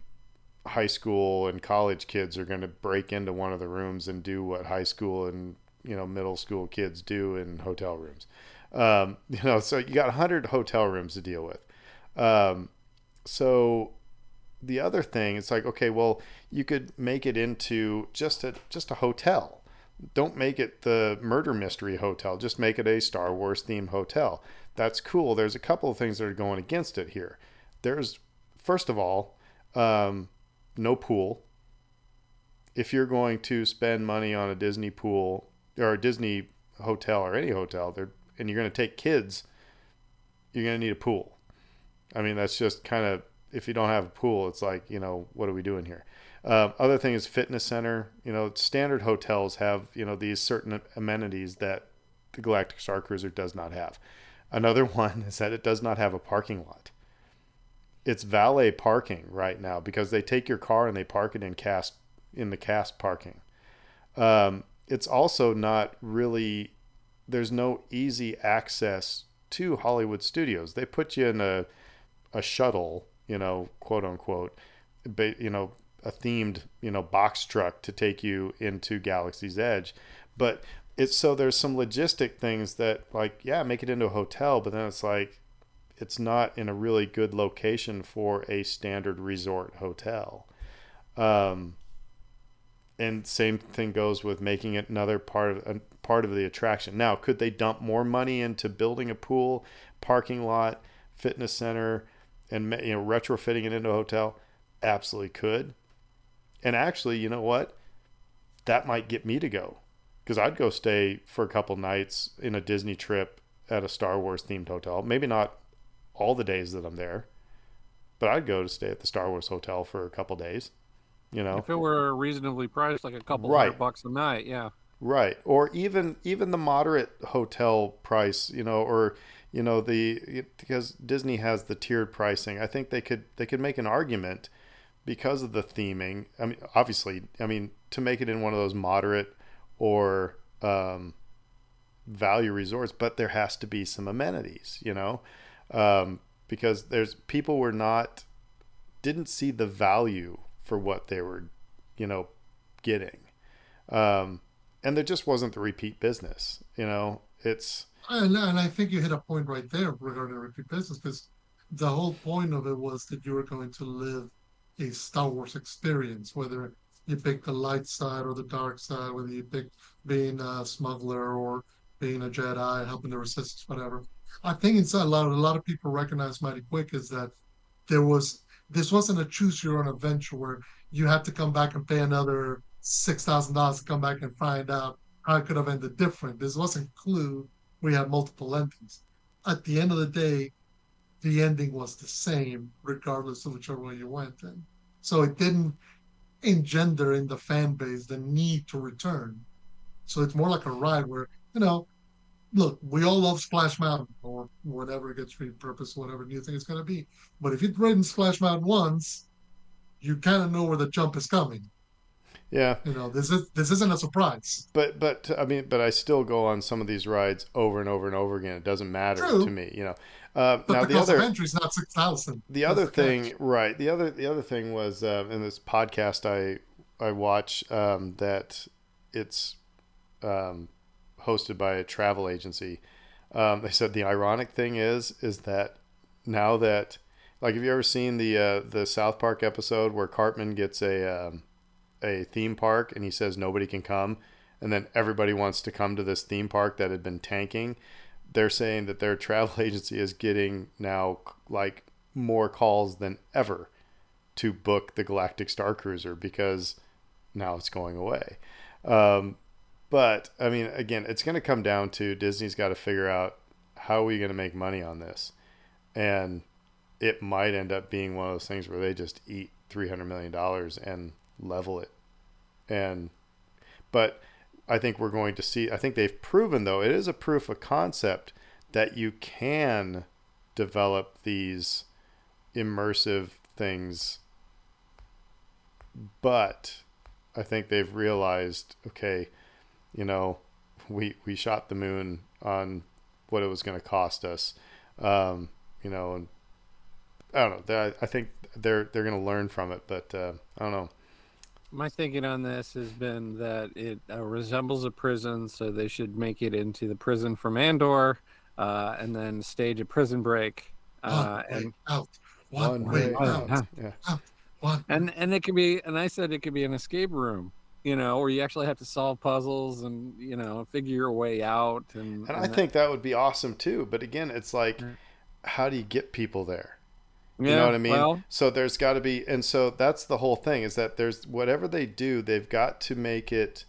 high school and college kids are going to break into one of the rooms and do what high school and you know middle school kids do in hotel rooms. Um, you know, so you got 100 hotel rooms to deal with. Um, so the other thing, it's like, okay, well, you could make it into just a just a hotel. Don't make it the murder mystery hotel. Just make it a Star Wars themed hotel. That's cool. There's a couple of things that are going against it here. There's first of all, um, no pool. If you're going to spend money on a Disney pool or a Disney hotel or any hotel, there and you're going to take kids, you're going to need a pool. I mean, that's just kind of if you don't have a pool, it's like you know what are we doing here? Uh, other thing is fitness center. You know, standard hotels have you know these certain amenities that the Galactic Starcruiser does not have. Another one is that it does not have a parking lot. It's valet parking right now because they take your car and they park it in cast in the cast parking. Um, it's also not really. There's no easy access to Hollywood studios. They put you in a a shuttle, you know, quote unquote, ba- you know, a themed, you know, box truck to take you into Galaxy's Edge. But it's so there's some logistic things that like, yeah, make it into a hotel, but then it's like it's not in a really good location for a standard resort hotel. Um, and same thing goes with making it another part of part of the attraction. Now, could they dump more money into building a pool, parking lot, fitness center, and you know retrofitting it into a hotel? Absolutely could. And actually, you know what? That might get me to go because I'd go stay for a couple nights in a Disney trip at a Star Wars themed hotel. Maybe not all the days that I'm there, but I'd go to stay at the Star Wars hotel for a couple days. You know, If it were reasonably priced, like a couple Right. hundred bucks a night, yeah. Right. Or even even the moderate hotel price, you know, or you know the because Disney has the tiered pricing. I think they could they could make an argument because of the theming. I mean, obviously, I mean to make it in one of those moderate or um, value resorts, but there has to be some amenities, you know, um, because there's people were not didn't see the value for what they were, you know, getting. Um, and there just wasn't the repeat business. You know, it's And, and I think you hit a point right there regarding repeat business because the whole point of it was that you were going to live a Star Wars experience, whether you pick the light side or the dark side, whether you pick being a smuggler or being a Jedi, helping the resistance, whatever. I think inside a lot of a lot of people recognize mighty quick is that there was this wasn't a choose your own adventure where you had to come back and pay another six thousand dollars to come back and find out how it could have ended different. This wasn't Clue we had multiple endings. At the end of the day, the ending was the same, regardless of whichever way you went in. So it didn't engender in the fan base the need to return. So it's more like a ride where, you know, look, we all love Splash Mountain or whatever it gets repurposed, whatever new thing it's going to be. But if you've ridden Splash Mountain once, you kind of know where the jump is coming. Yeah. You know, this is this isn't a surprise. But but I mean, but I still go on some of these rides over and over and over again. It doesn't matter True. to me, you know. Uh, But now the the cost other of entry is not six thousand. the other thing right the other the other thing was uh, in this podcast i i watch um, that it's um, hosted by a travel agency um, they said the ironic thing is is that now that like have you ever seen the uh, the south park episode where cartman gets a um, a theme park and he says nobody can come and then everybody wants to come to this theme park that had been tanking they're saying that their travel agency is getting now like more calls than ever to book the Galactic Starcruiser because now it's going away. Um, but I mean, again, it's going to come down to Disney's got to figure out how are we going to make money on this, and it might end up being one of those things where they just eat three hundred million dollars and level it, and but I think we're going to see. I think they've proven though it is a proof of concept that you can develop these immersive things. But i think they've realized okay you know we we shot the moon on what it was going to cost us. Um, you know and i don't know i think they're they're going to learn from it but uh, i don't know My thinking on this has been that it uh, resembles a prison, so they should make it into the prison from Andor, uh, and then stage a prison break. Uh, one way and out. One, One way, way out. out. yeah One. and and it could be, and I said it could be an escape room, you know, where you actually have to solve puzzles and you know figure your way out. And, and i that- think that would be awesome too but again it's like Mm. how do you get people there yeah, You know what I mean? Well, so there's got to be, and so that's the whole thing is that there's whatever they do, they've got to make it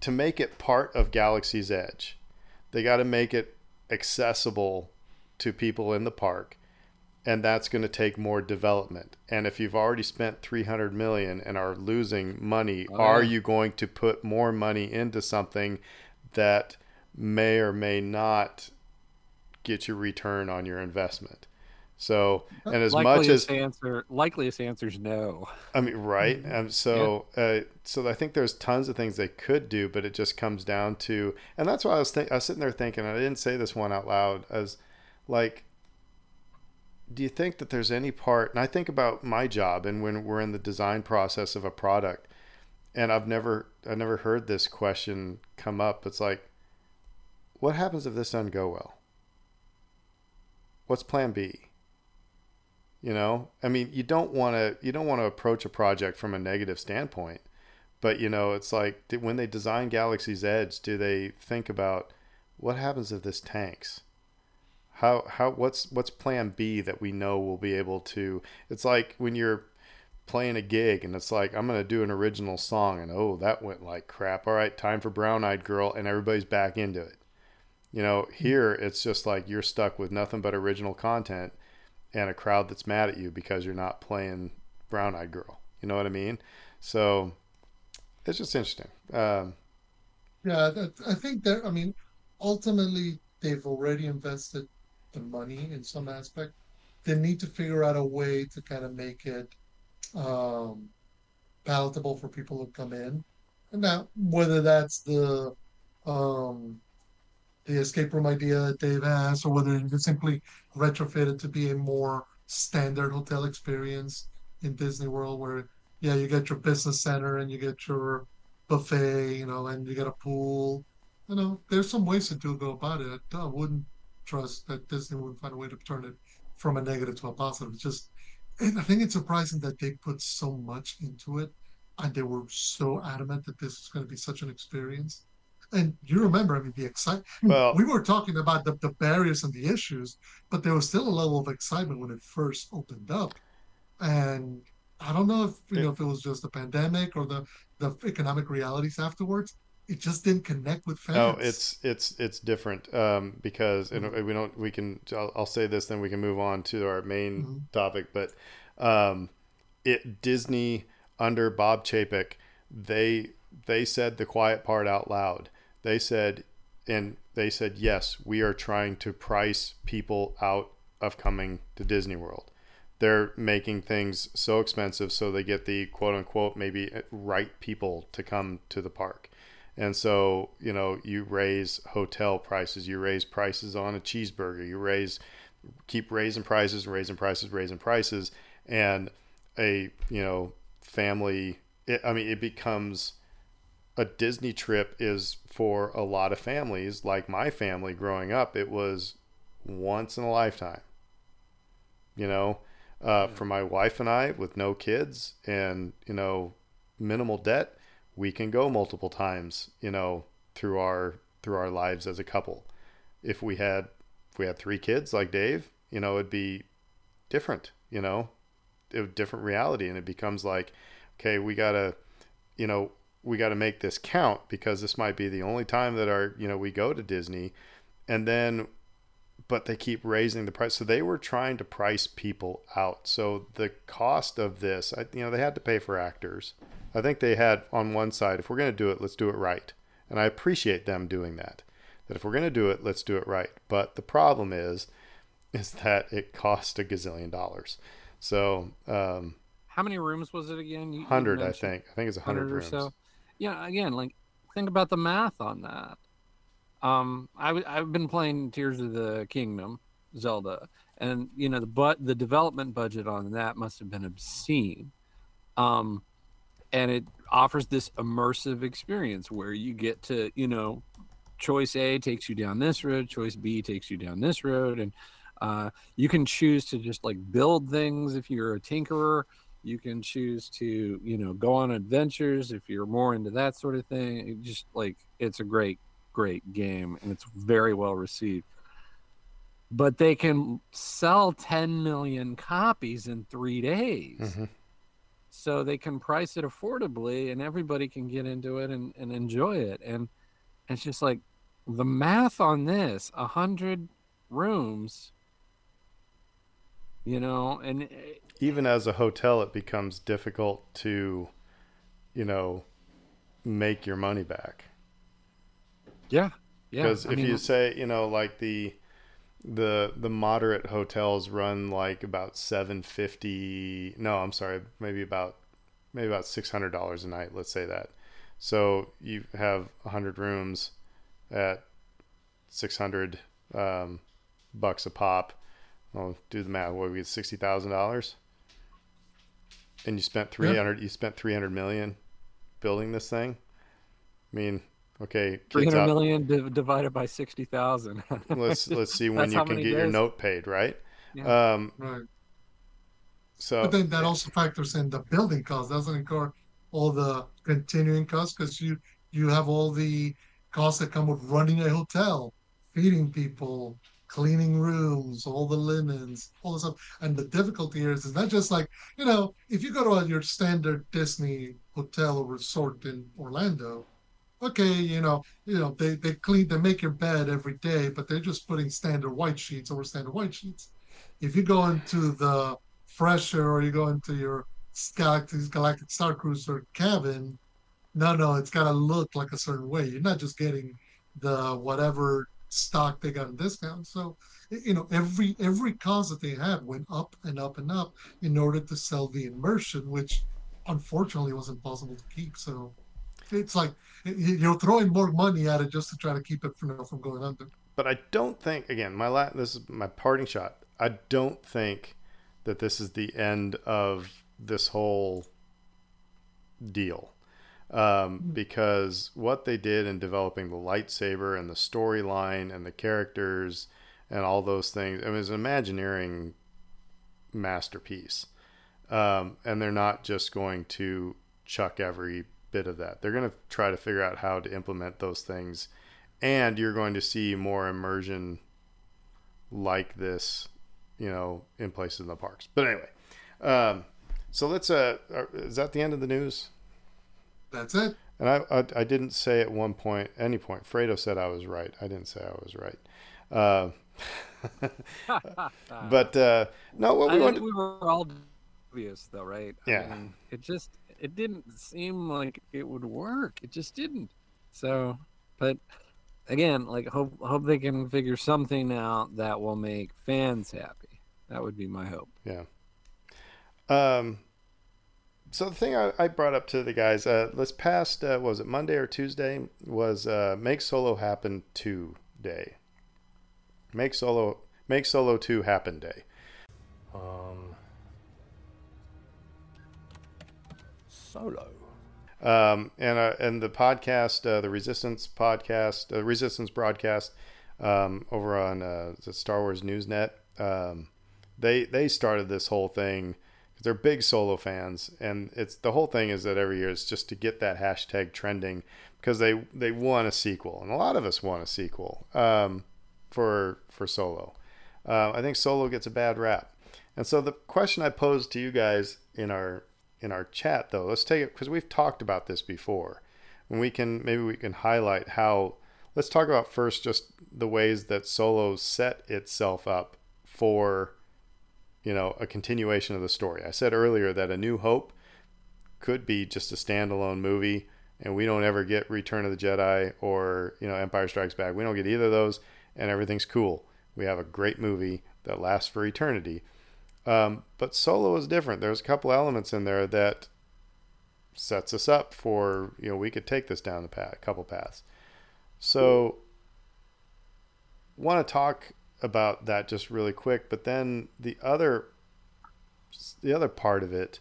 to make it part of Galaxy's Edge. They got to make it accessible to people in the park, and that's going to take more development. And if you've already spent 300 million and are losing money, Oh, are you going to put more money into something that may or may not get you return on your investment? So, and as much as likeliest answer, likeliest answer is no. I mean, right? Um, so, uh, so I think there's tons of things they could do, but it just comes down to, and that's why I was think I was sitting there thinking, and I didn't say this one out loud, as like, do you think that there's any part? And I think about my job, and when we're in the design process of a product, and I've never, I've never heard this question come up. It's like, what happens if this doesn't go well? What's Plan B? You know, I mean, you don't want to you don't want to approach a project from a negative standpoint, but you know, it's like when they design Galaxy's Edge, do they think about what happens if this tanks? How how what's what's Plan B that we know we'll be able to? It's like when you're playing a gig and it's like I'm gonna do an original song and oh that went like crap. All right, time for Brown Eyed Girl and everybody's back into it. You know, hmm. here it's just like you're stuck with nothing but original content and a crowd that's mad at you because you're not playing Brown Eyed Girl. You know what I mean? So it's just interesting. Um, Yeah, I think that, I mean, ultimately, they've already invested the money in some aspect. They need to figure out a way to kind of make it um, palatable for people to come in. And now, whether that's the the escape room idea that Dave has, or whether you simply retrofit it to be a more standard hotel experience in Disney World, where yeah, you get your business center and you get your buffet, you know, and you get a pool. You know, there's some ways to do go about it. I wouldn't trust that Disney would find a way to turn it from a negative to a positive. It's just, I think it's surprising that they put so much into it, and they were so adamant that this is going to be such an experience. And you remember, I mean, the excitement. Well- we were talking about the, the barriers and the issues, but there was still a level of excitement when it first opened up. And I don't know if you know if it was just the pandemic or the the economic realities afterwards. It just didn't connect with fans. No, it's it's it's different um, because and Mm-hmm. we don't we can I'll, I'll say this then we can move on to our main Mhm. topic but um, it Disney under Bob Chapek they they said the quiet part out loud they said and they said yes we are trying to price people out of coming to Disney World they're making things so expensive so they get the quote unquote maybe uh, right people to come to the park and so, you know, you raise hotel prices, you raise prices on a cheeseburger, you raise, keep raising prices, raising prices, raising prices. And a, you know, family, it, I mean, it becomes a Disney trip is for a lot of families, like my family growing up, it was once in a lifetime. You know, uh, for my wife and I with no kids and, you know, minimal debt, we can go multiple times, you know, through our through our lives as a couple. If we had if we had three kids like Dave, you know, it'd be different, you know, a different reality, and it becomes like, okay, we gotta, you know, we got to make this count because this might be the only time that our, you know, we go to Disney, and then, but they keep raising the price, so they were trying to price people out. So the cost of this, I, you know, they had to pay for actors. I think they had on one side, if we're going to do it, let's do it right. And I appreciate them doing that. That if we're going to do it, let's do it right. But the problem is, is that it cost a gazillion dollars. So, um, How many rooms was it again? You- you hundred, I think. I think it's a hundred hundred or rooms. Yeah, again, like think about the math on that. Um, I, I've been playing Tears of the Kingdom, Zelda, and you know the but the development budget on that must have been obscene. Um, and it offers this immersive experience where you get to you know choice a takes you down this road choice b takes you down this road and uh, you can choose to just like build things if you're a tinkerer you can choose to you know go on adventures if you're more into that sort of thing. It just like it's a great great game and it's very well received. But they can sell 10 million copies in three days. Mhm. so they can price it affordably and everybody can get into it and, and enjoy it. And it's just like the math on this a hundred rooms you know and it- even as a hotel, it becomes difficult to, you know, make your money back. yeah yeah Because if mean, you say, you know, like the the the moderate hotels run like about seven fifty. No, I'm sorry, maybe about maybe about six hundred dollars a night. Let's say that. So you have hundred rooms at six hundred um, bucks a pop. i'll do the math. What we get sixty thousand dollars, and you spent three hundred. You spent three hundred million building this thing. I mean, okay, Three hundred million 300 out, million div- divided by 60,000 let's let's see when you can many get your note paid, right? Yeah. Um, Right. so But then that also factors in the building cost. Doesn't incur all the continuing costs because you you have all the costs that come with running a hotel, feeding people, cleaning rooms, all the linens, all the stuff. And the difficulty here is it's not just like you know if you go to a, your standard Disney hotel or resort in Orlando, okay, you know, you know, they they clean, they make your bed every day, but they're just putting standard white sheets over standard white sheets. If you go into the fresher or you go into your Galactic, Galactic Starcruiser cabin, no, no, it's got to look like a certain way. You're not just getting the whatever stock they got a discount. So, you know, every every cost that they had went up and up and up in order to sell the immersion, which unfortunately was impossible to keep. So, it's like you're throwing more money at it just to try to keep it from from going under. But I don't think again, my la- this is my parting shot. I don't think that this is the end of this whole deal. Um, because what they did in developing the lightsaber and the storyline and the characters and all those things, it was an Imagineering masterpiece. Um, and they're not just going to chuck every bit of that. They're going to try to figure out how to implement those things. And you're going to see more immersion like this, you know, in places in the parks. But anyway, um, so let's, uh, is that the end of the news? That's it. And I, I, I didn't say at one point, any point, Fredo said I was right. I didn't say I was right. Uh, but uh, no, what we I want think we were all obvious though, right? I Yeah. mean, it just it didn't seem like it would work. It just didn't. So, but again, like hope hope they can figure something out that will make fans happy. That would be my hope. Yeah. Um. So the thing I, I brought up to the guys uh, this past uh, was it Monday or Tuesday was uh, make solo happen two day. Make solo make solo two happen day. Um, solo. Um, and uh, and the podcast, uh, the Resistance podcast, uh, Resistance broadcast, um, over on uh, the Star Wars Newsnet, um, they they started this whole thing they're big solo fans, and it's the whole thing is that every year is just to get that hashtag trending because they they want a sequel, and a lot of us want a sequel um, for for Solo. Uh, I think Solo gets a bad rap, and so the question I posed to you guys in our in our chat though let's take it because we've talked about this before and we can maybe we can highlight how let's talk about first just the ways that solo set itself up for you know a continuation of the story i said earlier that a new hope could be just a standalone movie and we don't ever get return of the jedi or you know empire strikes back we don't get either of those and everything's cool we have a great movie that lasts for eternity um, but solo is different. There's a couple elements in there that sets us up for you know we could take this down the path, a couple paths. So, want to talk about that just really quick. But then the other the other part of it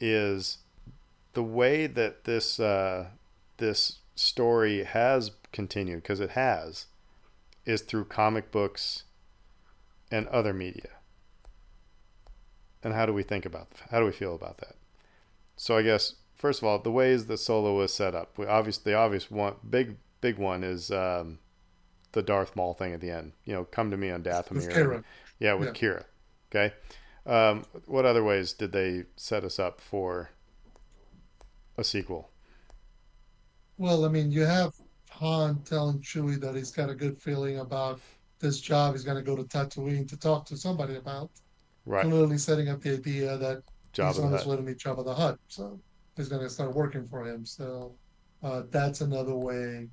is the way that this uh, this story has continued because it has is through comic books and other media and how do we think about how do we feel about that so i guess first of all the ways that solo was set up we obviously the obvious one big big one is um, the darth maul thing at the end you know come to me on dathomir Qi'ra. yeah with Qi'ra okay um, what other ways did they set us up for a sequel Well, I mean, you have Han telling Chewie that he's got a good feeling about this job. He's going to go to Tatooine to talk to somebody about. right Clearly setting up the idea that job he's on his way to meet Jabba the Hutt. So he's going to start working for him. So uh, that's another way.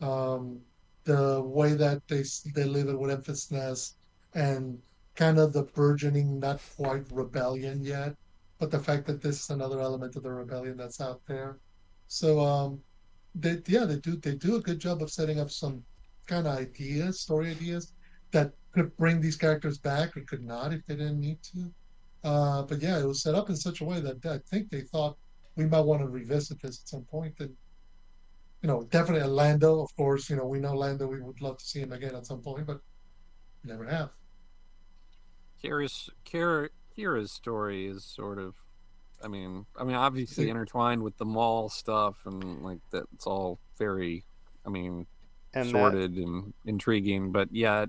Um, the way that they they live it with emphasis and kind of the burgeoning, not quite rebellion yet, but the fact that this is another element of the rebellion that's out there. So um, they yeah they do they do a good job of setting up some kind of ideas, story ideas that could bring these characters back or could not if they didn't need to. Uh, but yeah, it was set up in such a way that I think they thought we might want to revisit this at some point. And you know, definitely Lando, of course. You know, we know Lando. We would love to see him again at some point, but never have. Qi'ra's Qi'ra, Qi'ra's story is sort of, I mean, I mean, obviously See- intertwined with the Maul stuff and like that's all very, I mean, and that, sordid and intriguing, but yet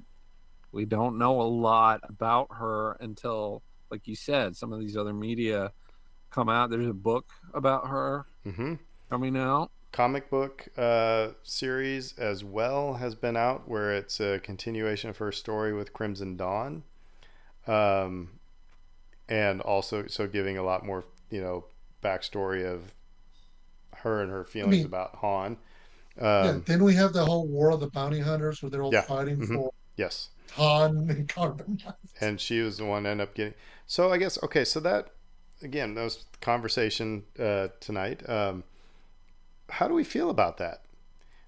we don't know a lot about her until, like you said, some of these other media come out. There's a book about her hmm coming out. Comic book uh, series as well has been out, where it's a continuation of her story with Crimson Dawn, um, and also so giving a lot more you know backstory of her and her feelings mean- about Han. yeah. Um, Then we have the whole War of the Bounty Hunters, where they're all Yeah. fighting Mhm. for Yes, Han and Carbon. and she was the one end up getting. So I guess okay. So that again, that was conversation uh, tonight. Um, how do we feel about that?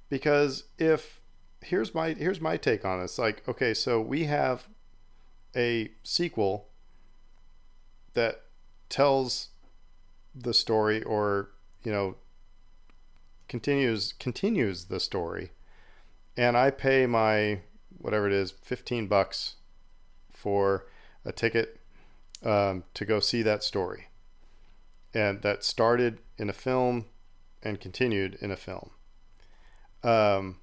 Because if here's my here's my take on this. Like, okay, so we have a sequel that tells the story, or you know, continues continues the story, and I pay my whatever it is, fifteen bucks for a ticket um, to go see that story, and that started in a film and continued in a film. Um,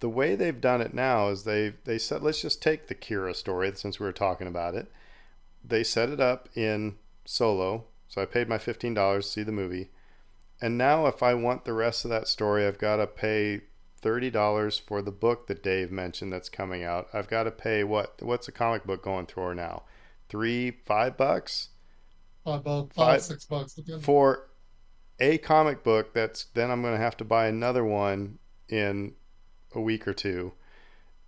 the way they've done it now is they they said let's just take the Qi'ra story since we were talking about it. They set it up in Solo, so I paid my fifteen dollars to see the movie, and now if I want the rest of that story, I've got to pay thirty dollars for the book that Dave mentioned that's coming out. I've got to pay what? What's a comic book going for now? Three, five bucks Five bucks, Five- five, six bucks. depending. for a comic book. That's then I'm going to have to buy another one in a week or two.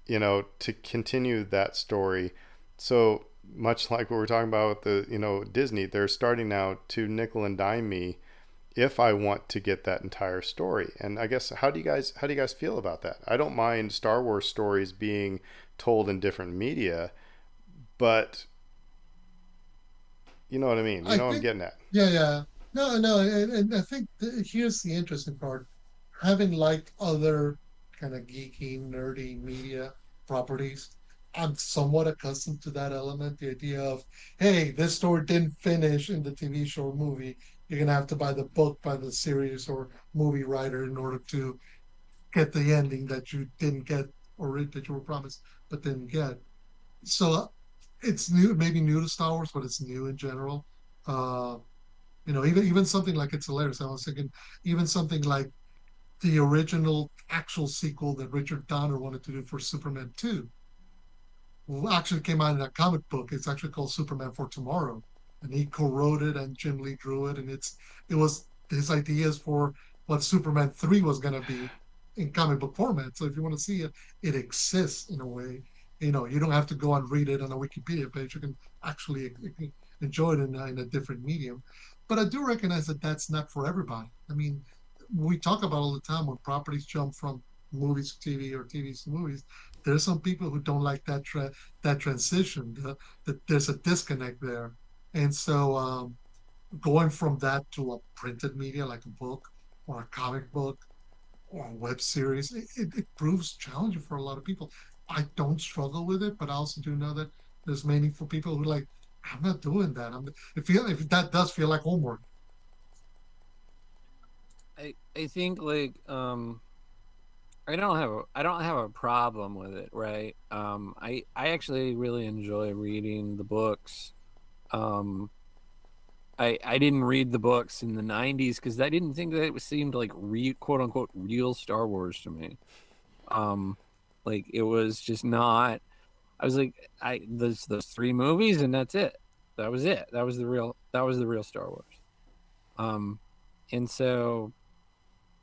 You know, to continue that story. So much like what we're talking about with the you know Disney, they're starting now to nickel and dime me if I want to get that entire story. And I guess how do you guys how do you guys feel about that? I don't mind Star Wars stories being told in different media, but you know what I mean. You I know what I'm getting at. Yeah, yeah. No, no, and, and I think th- here's the interesting part. Having liked other kind of geeky, nerdy media properties, I'm somewhat accustomed to that element. The idea of, hey, this story didn't finish in the TV show or movie. You're gonna have to buy the book by the series or movie writer in order to get the ending that you didn't get or that you were promised but didn't get. So it's new, maybe new to Star Wars, but it's new in general. Uh, you know, even even something like it's hilarious. I was thinking, even something like the original actual sequel that Richard Donner wanted to do for Superman Two, well, actually came out in a comic book. It's actually called Superman for Tomorrow, and he co-wrote it, and Jim Lee drew it, and it's it was his ideas for what Superman Three was going to be in comic book format. So if you want to see it, it exists in a way. You know, you don't have to go and read it on a Wikipedia page. You can actually enjoy it in in a different medium. But I do recognize that that's not for everybody. I mean, we talk about all the time when properties jump from movies to TV or TVs to movies. There's some people who don't like that tra- that transition. The, the, there's a disconnect there, and so um, going from that to a printed media like a book or a comic book or a web series, it, it, it proves challenging for a lot of people. I don't struggle with it, but I also do know that there's meaningful people who like I'm not doing that. I'm if feel if that does feel like homework. I I think like um I don't have a I don't have a problem with it, right? Um I I actually really enjoy reading the books. Um I I didn't read the books in the 90s cuz I didn't think that it seemed like re, quote unquote real Star Wars to me. Um like it was just not I was like I those those three movies and that's it. That was it. That was the real that was the real Star Wars. Um and so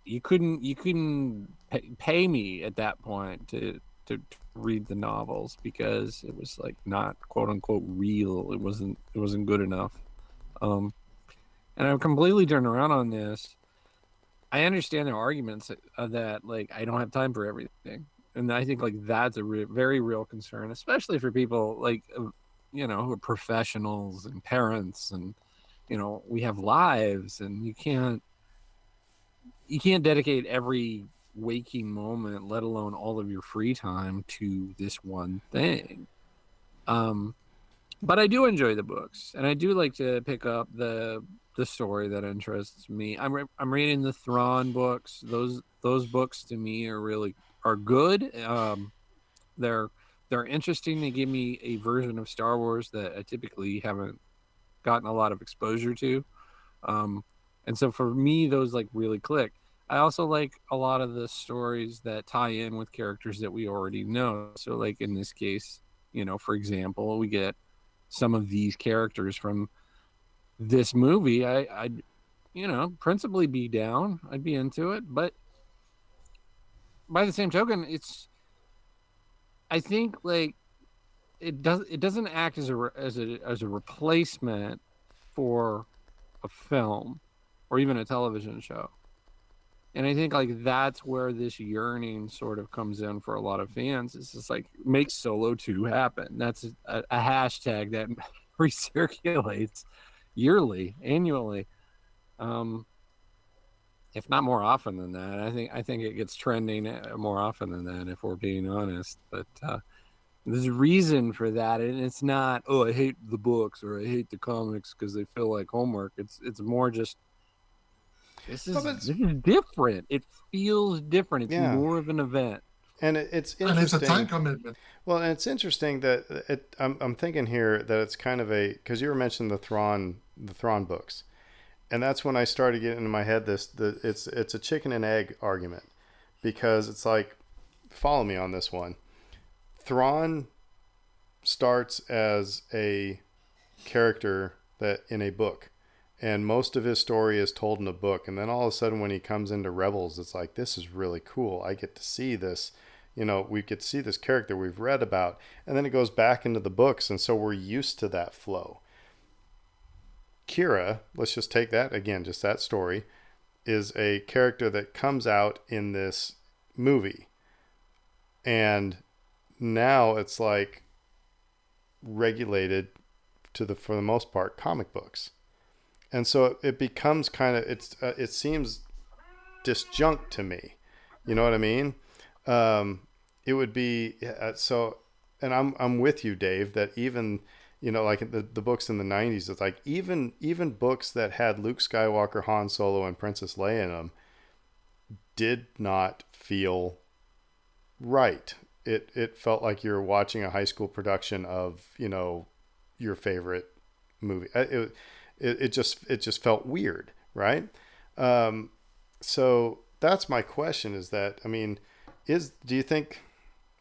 you couldn't you couldn't pay, pay me at that point to, to to read the novels because it was like not quote unquote real it wasn't it wasn't good enough um and i'm completely turned around on this i understand their arguments of that like i don't have time for everything and i think like that's a re- very real concern especially for people like you know who are professionals and parents and you know we have lives and you can't you can't dedicate every waking moment let alone all of your free time to this one thing. Um but i do enjoy the books and i do like to pick up the the story that interests me. I'm re- i'm reading the Thrawn books. Those those books to me are really are good um they're they're interesting they give me a version of star wars that i typically haven't gotten a lot of exposure to um and so for me those like really click I also like a lot of the stories that tie in with characters that we already know. So, like in this case, you know, for example, we get some of these characters from this movie. I, I'd, you know, principally be down. I'd be into it, but by the same token, it's. I think like it does. It doesn't act as a as a as a replacement for a film or even a television show. And I think like that's where this yearning sort of comes in for a lot of fans. It's just like make Solo 2 happen. That's a, a hashtag that recirculates yearly, annually. Um if not more often than that. I think I think it gets trending uh, more often than that if we're being honest. But uh there's a reason for that and it's not oh I hate the books or I hate the comics because they feel like homework. It's it's more just this is, this is different. It feels different. It's Yeah. more of an event. And it, it's And it's a time commitment. Well, and it's interesting that it. I'm, I'm thinking here that it's kind of a because you were mentioning the Thrawn the Thrawn books, and that's when I started getting in my head this the it's it's a chicken and egg argument because it's like follow me on this one. Thrawn starts as a character that in a book and most of his story is told in a book. And then all of a sudden when he comes into rebels it's like this is really cool. I get to see this you know we get to see this character we've read about. And then it goes back into the books and so we're used to that flow Qi'ra let's just take that again just that story is a character that comes out in this movie. And now it's like regulated to the for the most part comic books. And so it, it becomes kind of it's uh, it seems disjunct to me. You know what i mean? Um it would be uh, so and i'm i'm with you dave that even you know like the, the books in the 90s it's like even even books that had luke skywalker han solo and princess leia in them did not feel right. It it felt like you're watching a high school production of you know your favorite movie. Uh, it, it, it just it just felt weird right? Um, so that's my question is that i mean is do you think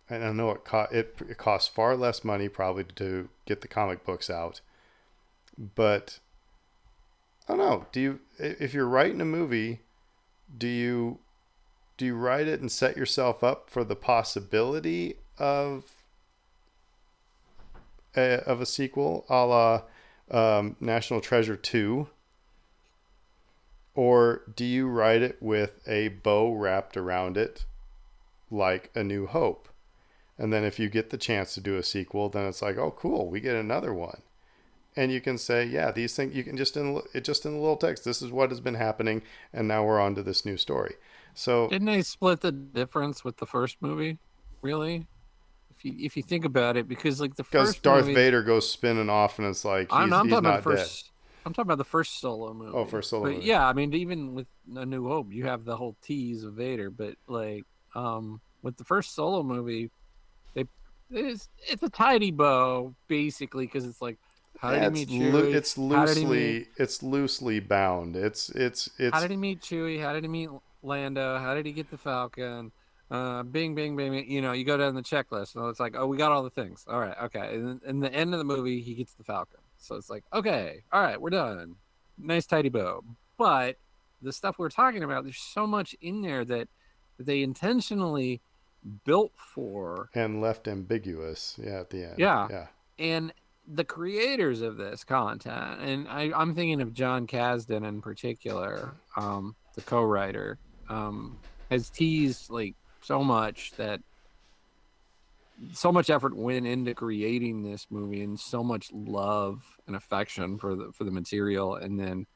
and i know it, co- it, it costs far less money probably to get the comic books out but i don't know do you if you're writing a movie do you do you write it and set yourself up for the possibility of a, of a sequel a la um, National Treasure 2? Or do you write it with a bow wrapped around it like A New Hope? And then if you get the chance to do a sequel, then it's like, oh, cool, we get another one. And you can say, yeah, these things you can just in it just in the little text. This is what has been happening, and now we're on to this new story. So Didn't they split the difference with the first movie? Really? If you if you think about it, because like the because first Darth movie, Vader goes spinning off, and it's like he's, I'm, I'm he's talking not about the dead. first. I'm talking about the first solo movie. Oh, first solo But movie. yeah, I mean, even with A New Hope, you have the whole tease of Vader. But like, um, with the first solo movie, they it's it's a tidy bow basically because it's like, how did Yeah, he meet it's, Chewie? it's did he loosely meet- it's loosely bound. It's it's it's How did he meet Chewie? How did he meet Lando? How did he get the Falcon? Uh, bing, bing, bing, bing. You know, you go down the checklist, and it's like, oh, we got all the things. All right, okay. And in the end of the movie, he gets the Falcon. So it's like, okay, all right, we're done. Nice, tidy bow. But the stuff we're talking about, there's so much in there that they intentionally built for and left ambiguous. Yeah, at the end. Yeah. yeah. and the creators of this content, and I, I'm thinking of Jon Kasdan in particular, um, the co-writer, um, has teased like so much that so much effort went into creating this movie, and so much love and affection for the for the material, and then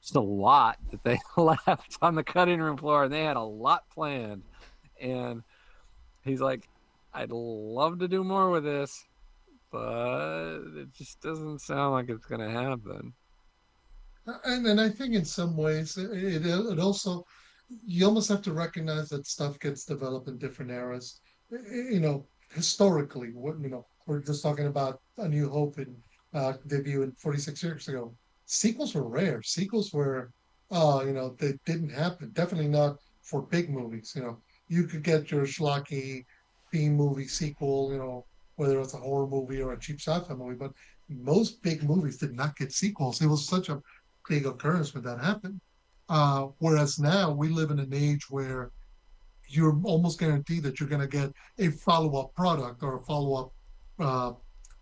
just a lot that they left on the cutting room floor, and they had a lot planned, and he's like, "I'd love to do more with this." but it just doesn't sound like it's going to happen. And and I think in some ways it, it it also you almost have to recognize that stuff gets developed in different eras. You know, historically, what you know, we're just talking about A New Hope and uh, debut in 46 years ago. Sequels were rare. Sequels were uh, you know, they didn't happen. Definitely not for big movies. You know, you could get your schlocky B movie sequel, you know, whether it's a horror movie or a cheap sci-fi movie, but most big movies did not get sequels. It was such a big occurrence when that happened. Uh, whereas now we live in an age where you're almost guaranteed that you're going to get a follow-up product or a follow-up uh,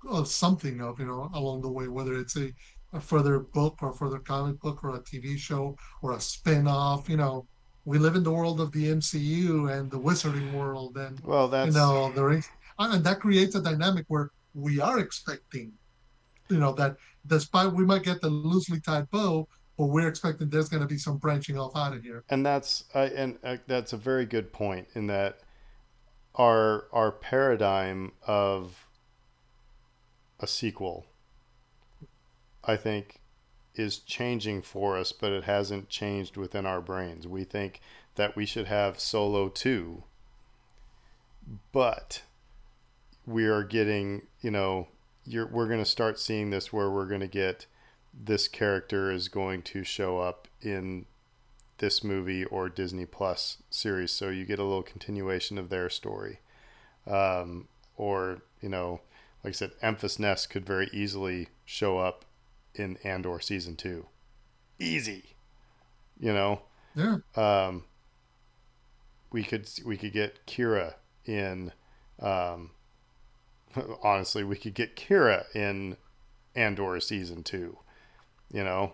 of something of you know along the way, whether it's a, a further book or a further comic book or a TV show or a spin-off. You know, we live in the world of the MCU and the Wizarding world, and Well, that's you know there is, and that creates a dynamic where we are expecting, you know, that despite we might get the loosely tied bow, but we're expecting there's going to be some branching off out of here. and that's uh, and uh, that's a very good point in that our our paradigm of a sequel i think is changing for us but it hasn't changed within our brains we think that we should have solo 2 but we are getting you know you're we're going to start seeing this where we're going to get this character is going to show up in this movie or Disney Plus series, so you get a little continuation of their story. Um, or you know, like I said, Enfys Nest could very easily show up in Andor season two, easy. You know, Yeah, um, we could we could get Qi'ra in. Um, honestly, we could get Qi'ra in Andor season two. You know,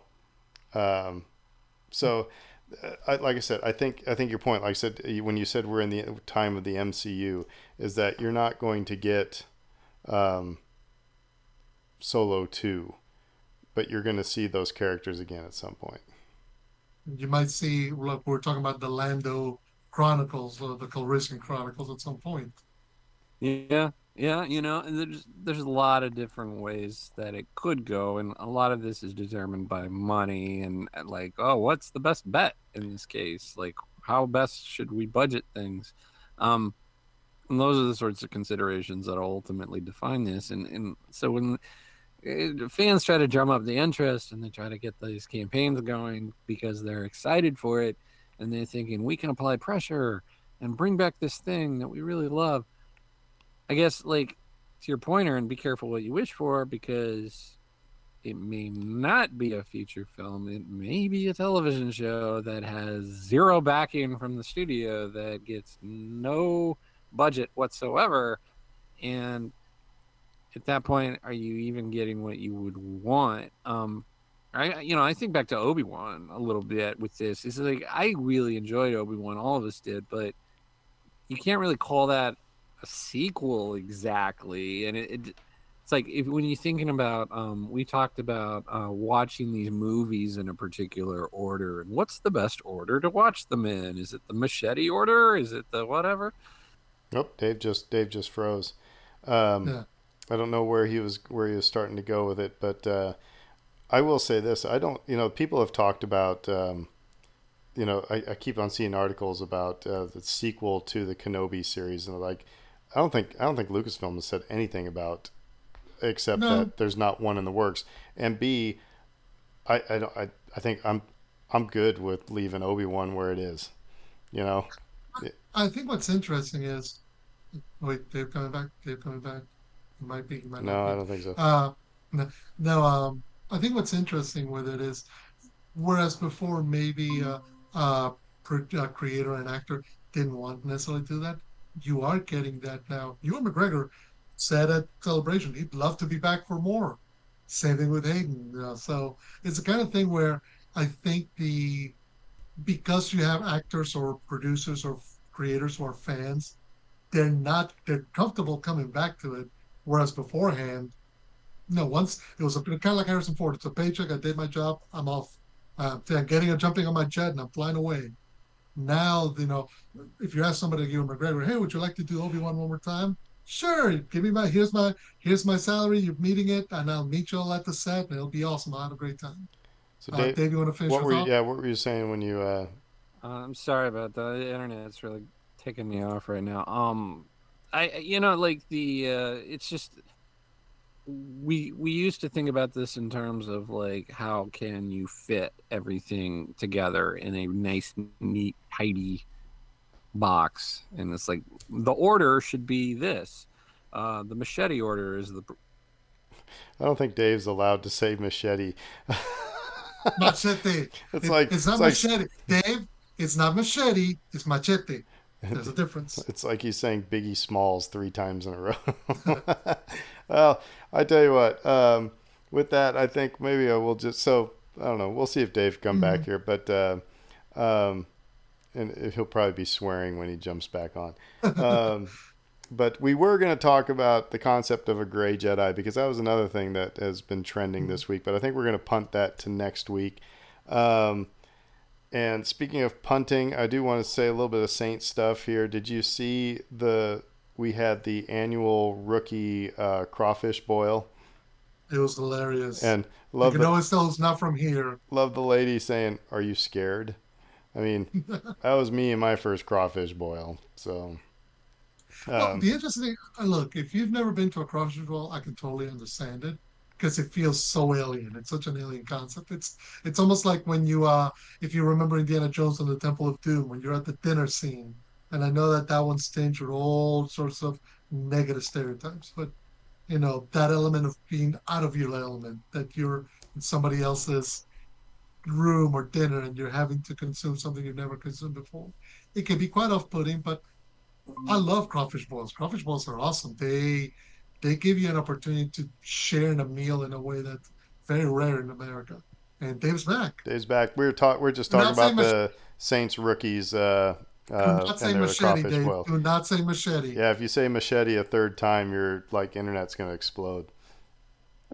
um, so uh, I, like I said, I think I think your point, like I said, when you said we're in the time of the MCU, is that you're not going to get um, Solo two, but you're going to see those characters again at some point. you might see. Look, we're talking about the Lando Chronicles or the Calrissian Chronicles at some point. Yeah, yeah, you know, and there's there's a lot of different ways that it could go, and a lot of this is determined by money and and, like, oh, what's the best bet in this case? Like, how best should we budget things? Um, and those are the sorts of considerations that ultimately define this. And and so when fans try to drum up the interest and they try to get these campaigns going because they're excited for it, and they're thinking we can apply pressure and bring back this thing that we really love. I guess like to your pointer and be careful what you wish for because it may not be a feature film. It may be a television show that has zero backing from the studio that gets no budget whatsoever. And at that point, are you even getting what you would want? Um, I, you know, I think back to Obi Wan a little bit with this. It's like I really enjoyed Obi Wan, all of us did, but you can't really call that a sequel exactly. And it, it it's like if when you're thinking about, um, we talked about uh, watching these movies in a particular order, and what's the best order to watch them in? Is it the machete order? Is it the whatever? Nope, Dave just Dave just froze. Um, Yeah. I don't know where he was where he was starting to go with it, but uh, I will say this: I don't. You know, people have talked about. Um, you know, I, I keep on seeing articles about uh, the sequel to the Kenobi series, and like, I don't think I don't think Lucasfilm has said anything about, except No. that there's not one in the works. And B, I I don't I, I think I'm I'm good with leaving Obi Wan where it is. You know, I think what's interesting is, wait, Dave coming back. Dave coming back. Might be. Might no. I don't think so. Uh, no, no, um, I think what's interesting with it is, whereas before maybe a, a, pro- a creator and actor didn't want necessarily to do that, you are getting that now. Ewan McGregor said at Celebration he'd love to be back for more. Same thing with Hayden. You know, so it's the kind of thing where I think the because you have actors or producers or creators who are fans, they're not they're comfortable coming back to it. Whereas beforehand, no, once it was a, kind of like Harrison Ford. It's a paycheck. I did my job. I'm off. Uh, I'm getting a jumping on my jet and I'm flying away. Now, you know, if you ask somebody, Ewan McGregor, hey, would you like to do Obi Wan one more time? Sure. Give me my here's my here's my salary. You're meeting it, and I'll meet you all at the set, and it'll be awesome. I'll have a great time. So Uh, Dave, Dave, you want to finish what were you, yeah, what were you saying when you uh, Uh, I'm sorry about that. The internet's really taking me off right now. Um, I you know like the uh, it's just we we used to think about this in terms of like how can you fit everything together in a nice, neat, tidy box, and it's like the order should be this. Uh, the machete order is the I don't think Dave's allowed to say machete. Machete. It's It- like it's not it's like, machete. Dave, it's not machete. It's machete. There's a difference. it's like he's saying Biggie Smalls three times in a row. well, I tell you what. Um, with that, I think maybe I will just so I don't know. We'll see if Dave come back here, but uh, um, and he'll probably be swearing when he jumps back on. Um, but we were going to talk about the concept of a gray Jedi because that was another thing that has been trending this week. But I think we're going to punt that to next week. Um, and speaking of punting, I do want to say a little bit of Saint stuff here. Did you see the? We had the annual rookie uh, crawfish boil, It was hilarious. and you love can the, always tell it's not from here. love the lady saying, "Are you scared?" I mean, that was me in my first crawfish boil. So, Well, um, the interesting uh, look, if you've never been to a crawfish boil, I can totally understand it because it feels so alien. It's such an alien concept. It's it's almost like when you uh if you remember Indiana Jones and the Temple of Doom when you're at the dinner scene. And I know that that one's tinged with all sorts of negative stereotypes, but you know that element of being out of your element, that you're in somebody else's room or dinner and you're having to consume something you've never consumed before. It can be quite off-putting, but I love crawfish boils. Crawfish boils are awesome. They they give you an opportunity to share in a meal in a way that's very rare in America. And Dave's back. Dave's back. We were talk. We are just talking not say about the Saints rookies. Uh, Do uh, not say machete, Dave. boil. Do not say machete. Yeah, if you say machete a third time, your like internet's gonna explode.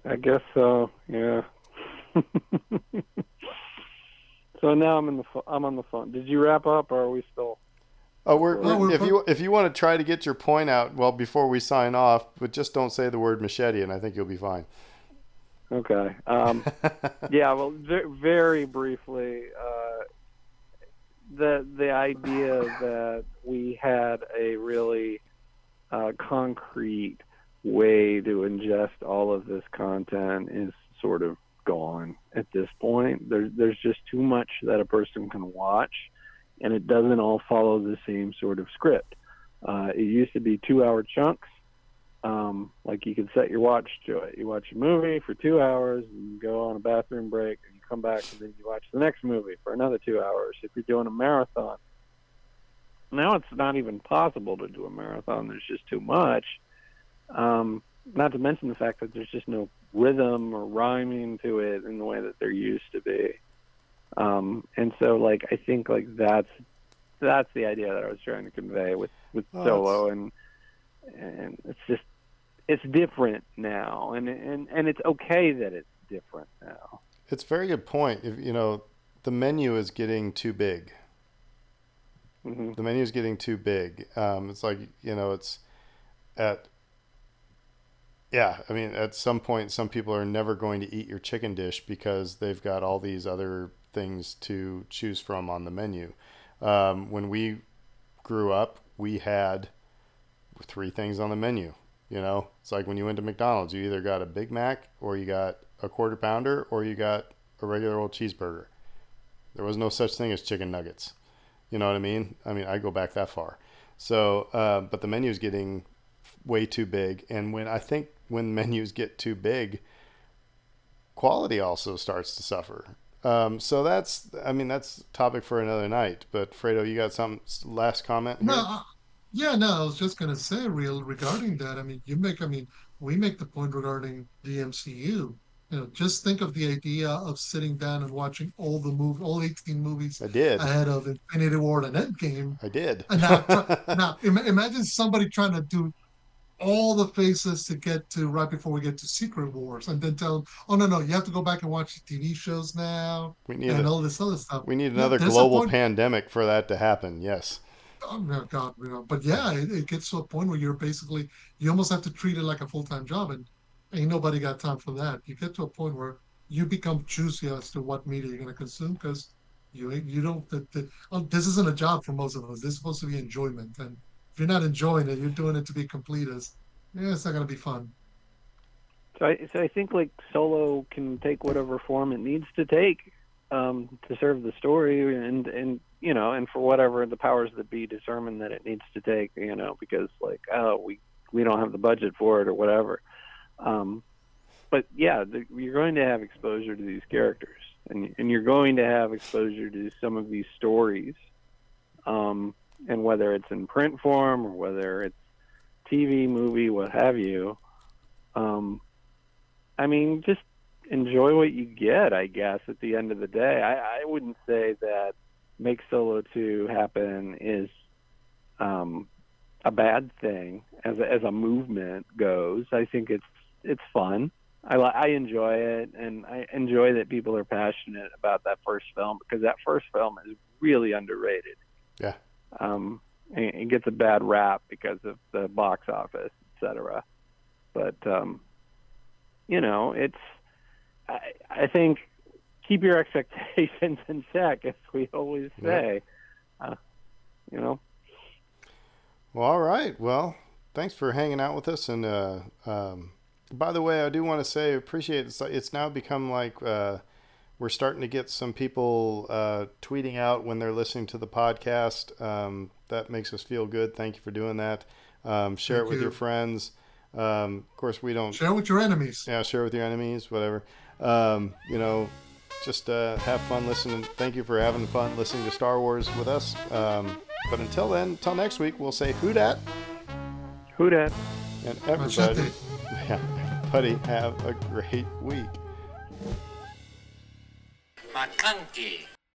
I guess so. Yeah. so now I'm in the pho- I'm on the phone. Did you wrap up, or are we still? Oh, we're, we're- we're if you if you want to try to get your point out, well, before we sign off, but just don't say the word machete, and I think you'll be fine. Okay. Um, yeah. Well, very briefly, uh, the the idea that we had a really uh, concrete way to ingest all of this content is sort of gone at this point. There's there's just too much that a person can watch, and it doesn't all follow the same sort of script. Uh, it used to be two hour chunks. Um, like you could set your watch to it. You watch a movie for two hours, and go on a bathroom break, and you come back, and then you watch the next movie for another two hours. If you're doing a marathon, now it's not even possible to do a marathon. There's just too much. Um, not to mention the fact that there's just no rhythm or rhyming to it in the way that there used to be. Um, and so, like, I think like that's that's the idea that I was trying to convey with with Oh, Solo, and and it's just it's different now, and and and it's okay that it's different now. It's a very good point. If you know, the menu is getting too big. hmm The menu is getting too big. Um, it's like you know, it's at yeah. I mean, at some point, some people are never going to eat your chicken dish because they've got all these other things to choose from on the menu. Um, when we grew up, we had three things on the menu. You know, it's like when you went to McDonald's, you either got a Big Mac or you got a quarter pounder or you got a regular old cheeseburger. There was no such thing as chicken nuggets. You know what I mean? I mean, I go back that far. So, uh, but the menu's getting way too big, and when I think when menus get too big, quality also starts to suffer. Um, so that's, I mean, that's topic for another night. But Fredo, you got some last comment? No, here? uh, yeah, no, I was just gonna say real regarding that. I mean, you make I mean, we make the point regarding the MCU. You know, just think of the idea of sitting down and watching all the move all 18 movies I did. ahead of Infinity War and Endgame. I did. And now, now imagine somebody trying to do all the faces to get to right before we get to Secret Wars, and then tell them, "Oh no, no, you have to go back and watch TV shows now we need and a, all this other stuff." we need another a global pandemic for that to happen. Yes. Oh no, God, you know, but yeah, it, it gets to a point where you're basically you almost have to treat it like a full time job, and ain't nobody got time for that. You get to a point where you become choosy as to what media you're going to consume because you you don't. The, the, oh, this isn't a job for most of us. This is supposed to be enjoyment, and you're not enjoying it, you're doing it to be completist. Yeah, it's not going to be fun. So I so I think like Solo can take whatever form it needs to take um, to serve the story, and and you know, and for whatever the powers that be determine that it needs to take, you know, because like oh we we don't have the budget for it or whatever. Um, but yeah, the, you're going to have exposure to these characters, and and you're going to have exposure to some of these stories, um, and whether it's in print form or whether it's TV, movie, what have you. Um, I mean, just enjoy what you get, I guess, at the end of the day. I, I wouldn't say that Make Solo 2 happen is um, a bad thing as a, as a movement goes. I think it's it's fun. I I enjoy it, and I enjoy that people are passionate about that first film because that first film is really underrated. Yeah. Um, and it gets a bad rap because of the box office, et cetera. But um, you know, it's I, I think keep your expectations in check, as we always say. Uh, you know, Well, all right. Well, thanks for hanging out with us. And uh, um, by the way, I do want to say appreciate it's, it's now become like uh, we're starting to get some people uh, tweeting out when they're listening to the podcast. Um, that makes us feel good. Thank you for doing that. Um, share Thank it with you. your friends. Um, of course, we don't. Share with your enemies. Yeah, share with your enemies, whatever. Um, you know, just uh, have fun listening. Thank you for having fun listening to Star Wars with us. Um, but until then, until next week, we'll say who dat who dat? and everybody. Machete. Yeah, everybody have a great week. McConkey.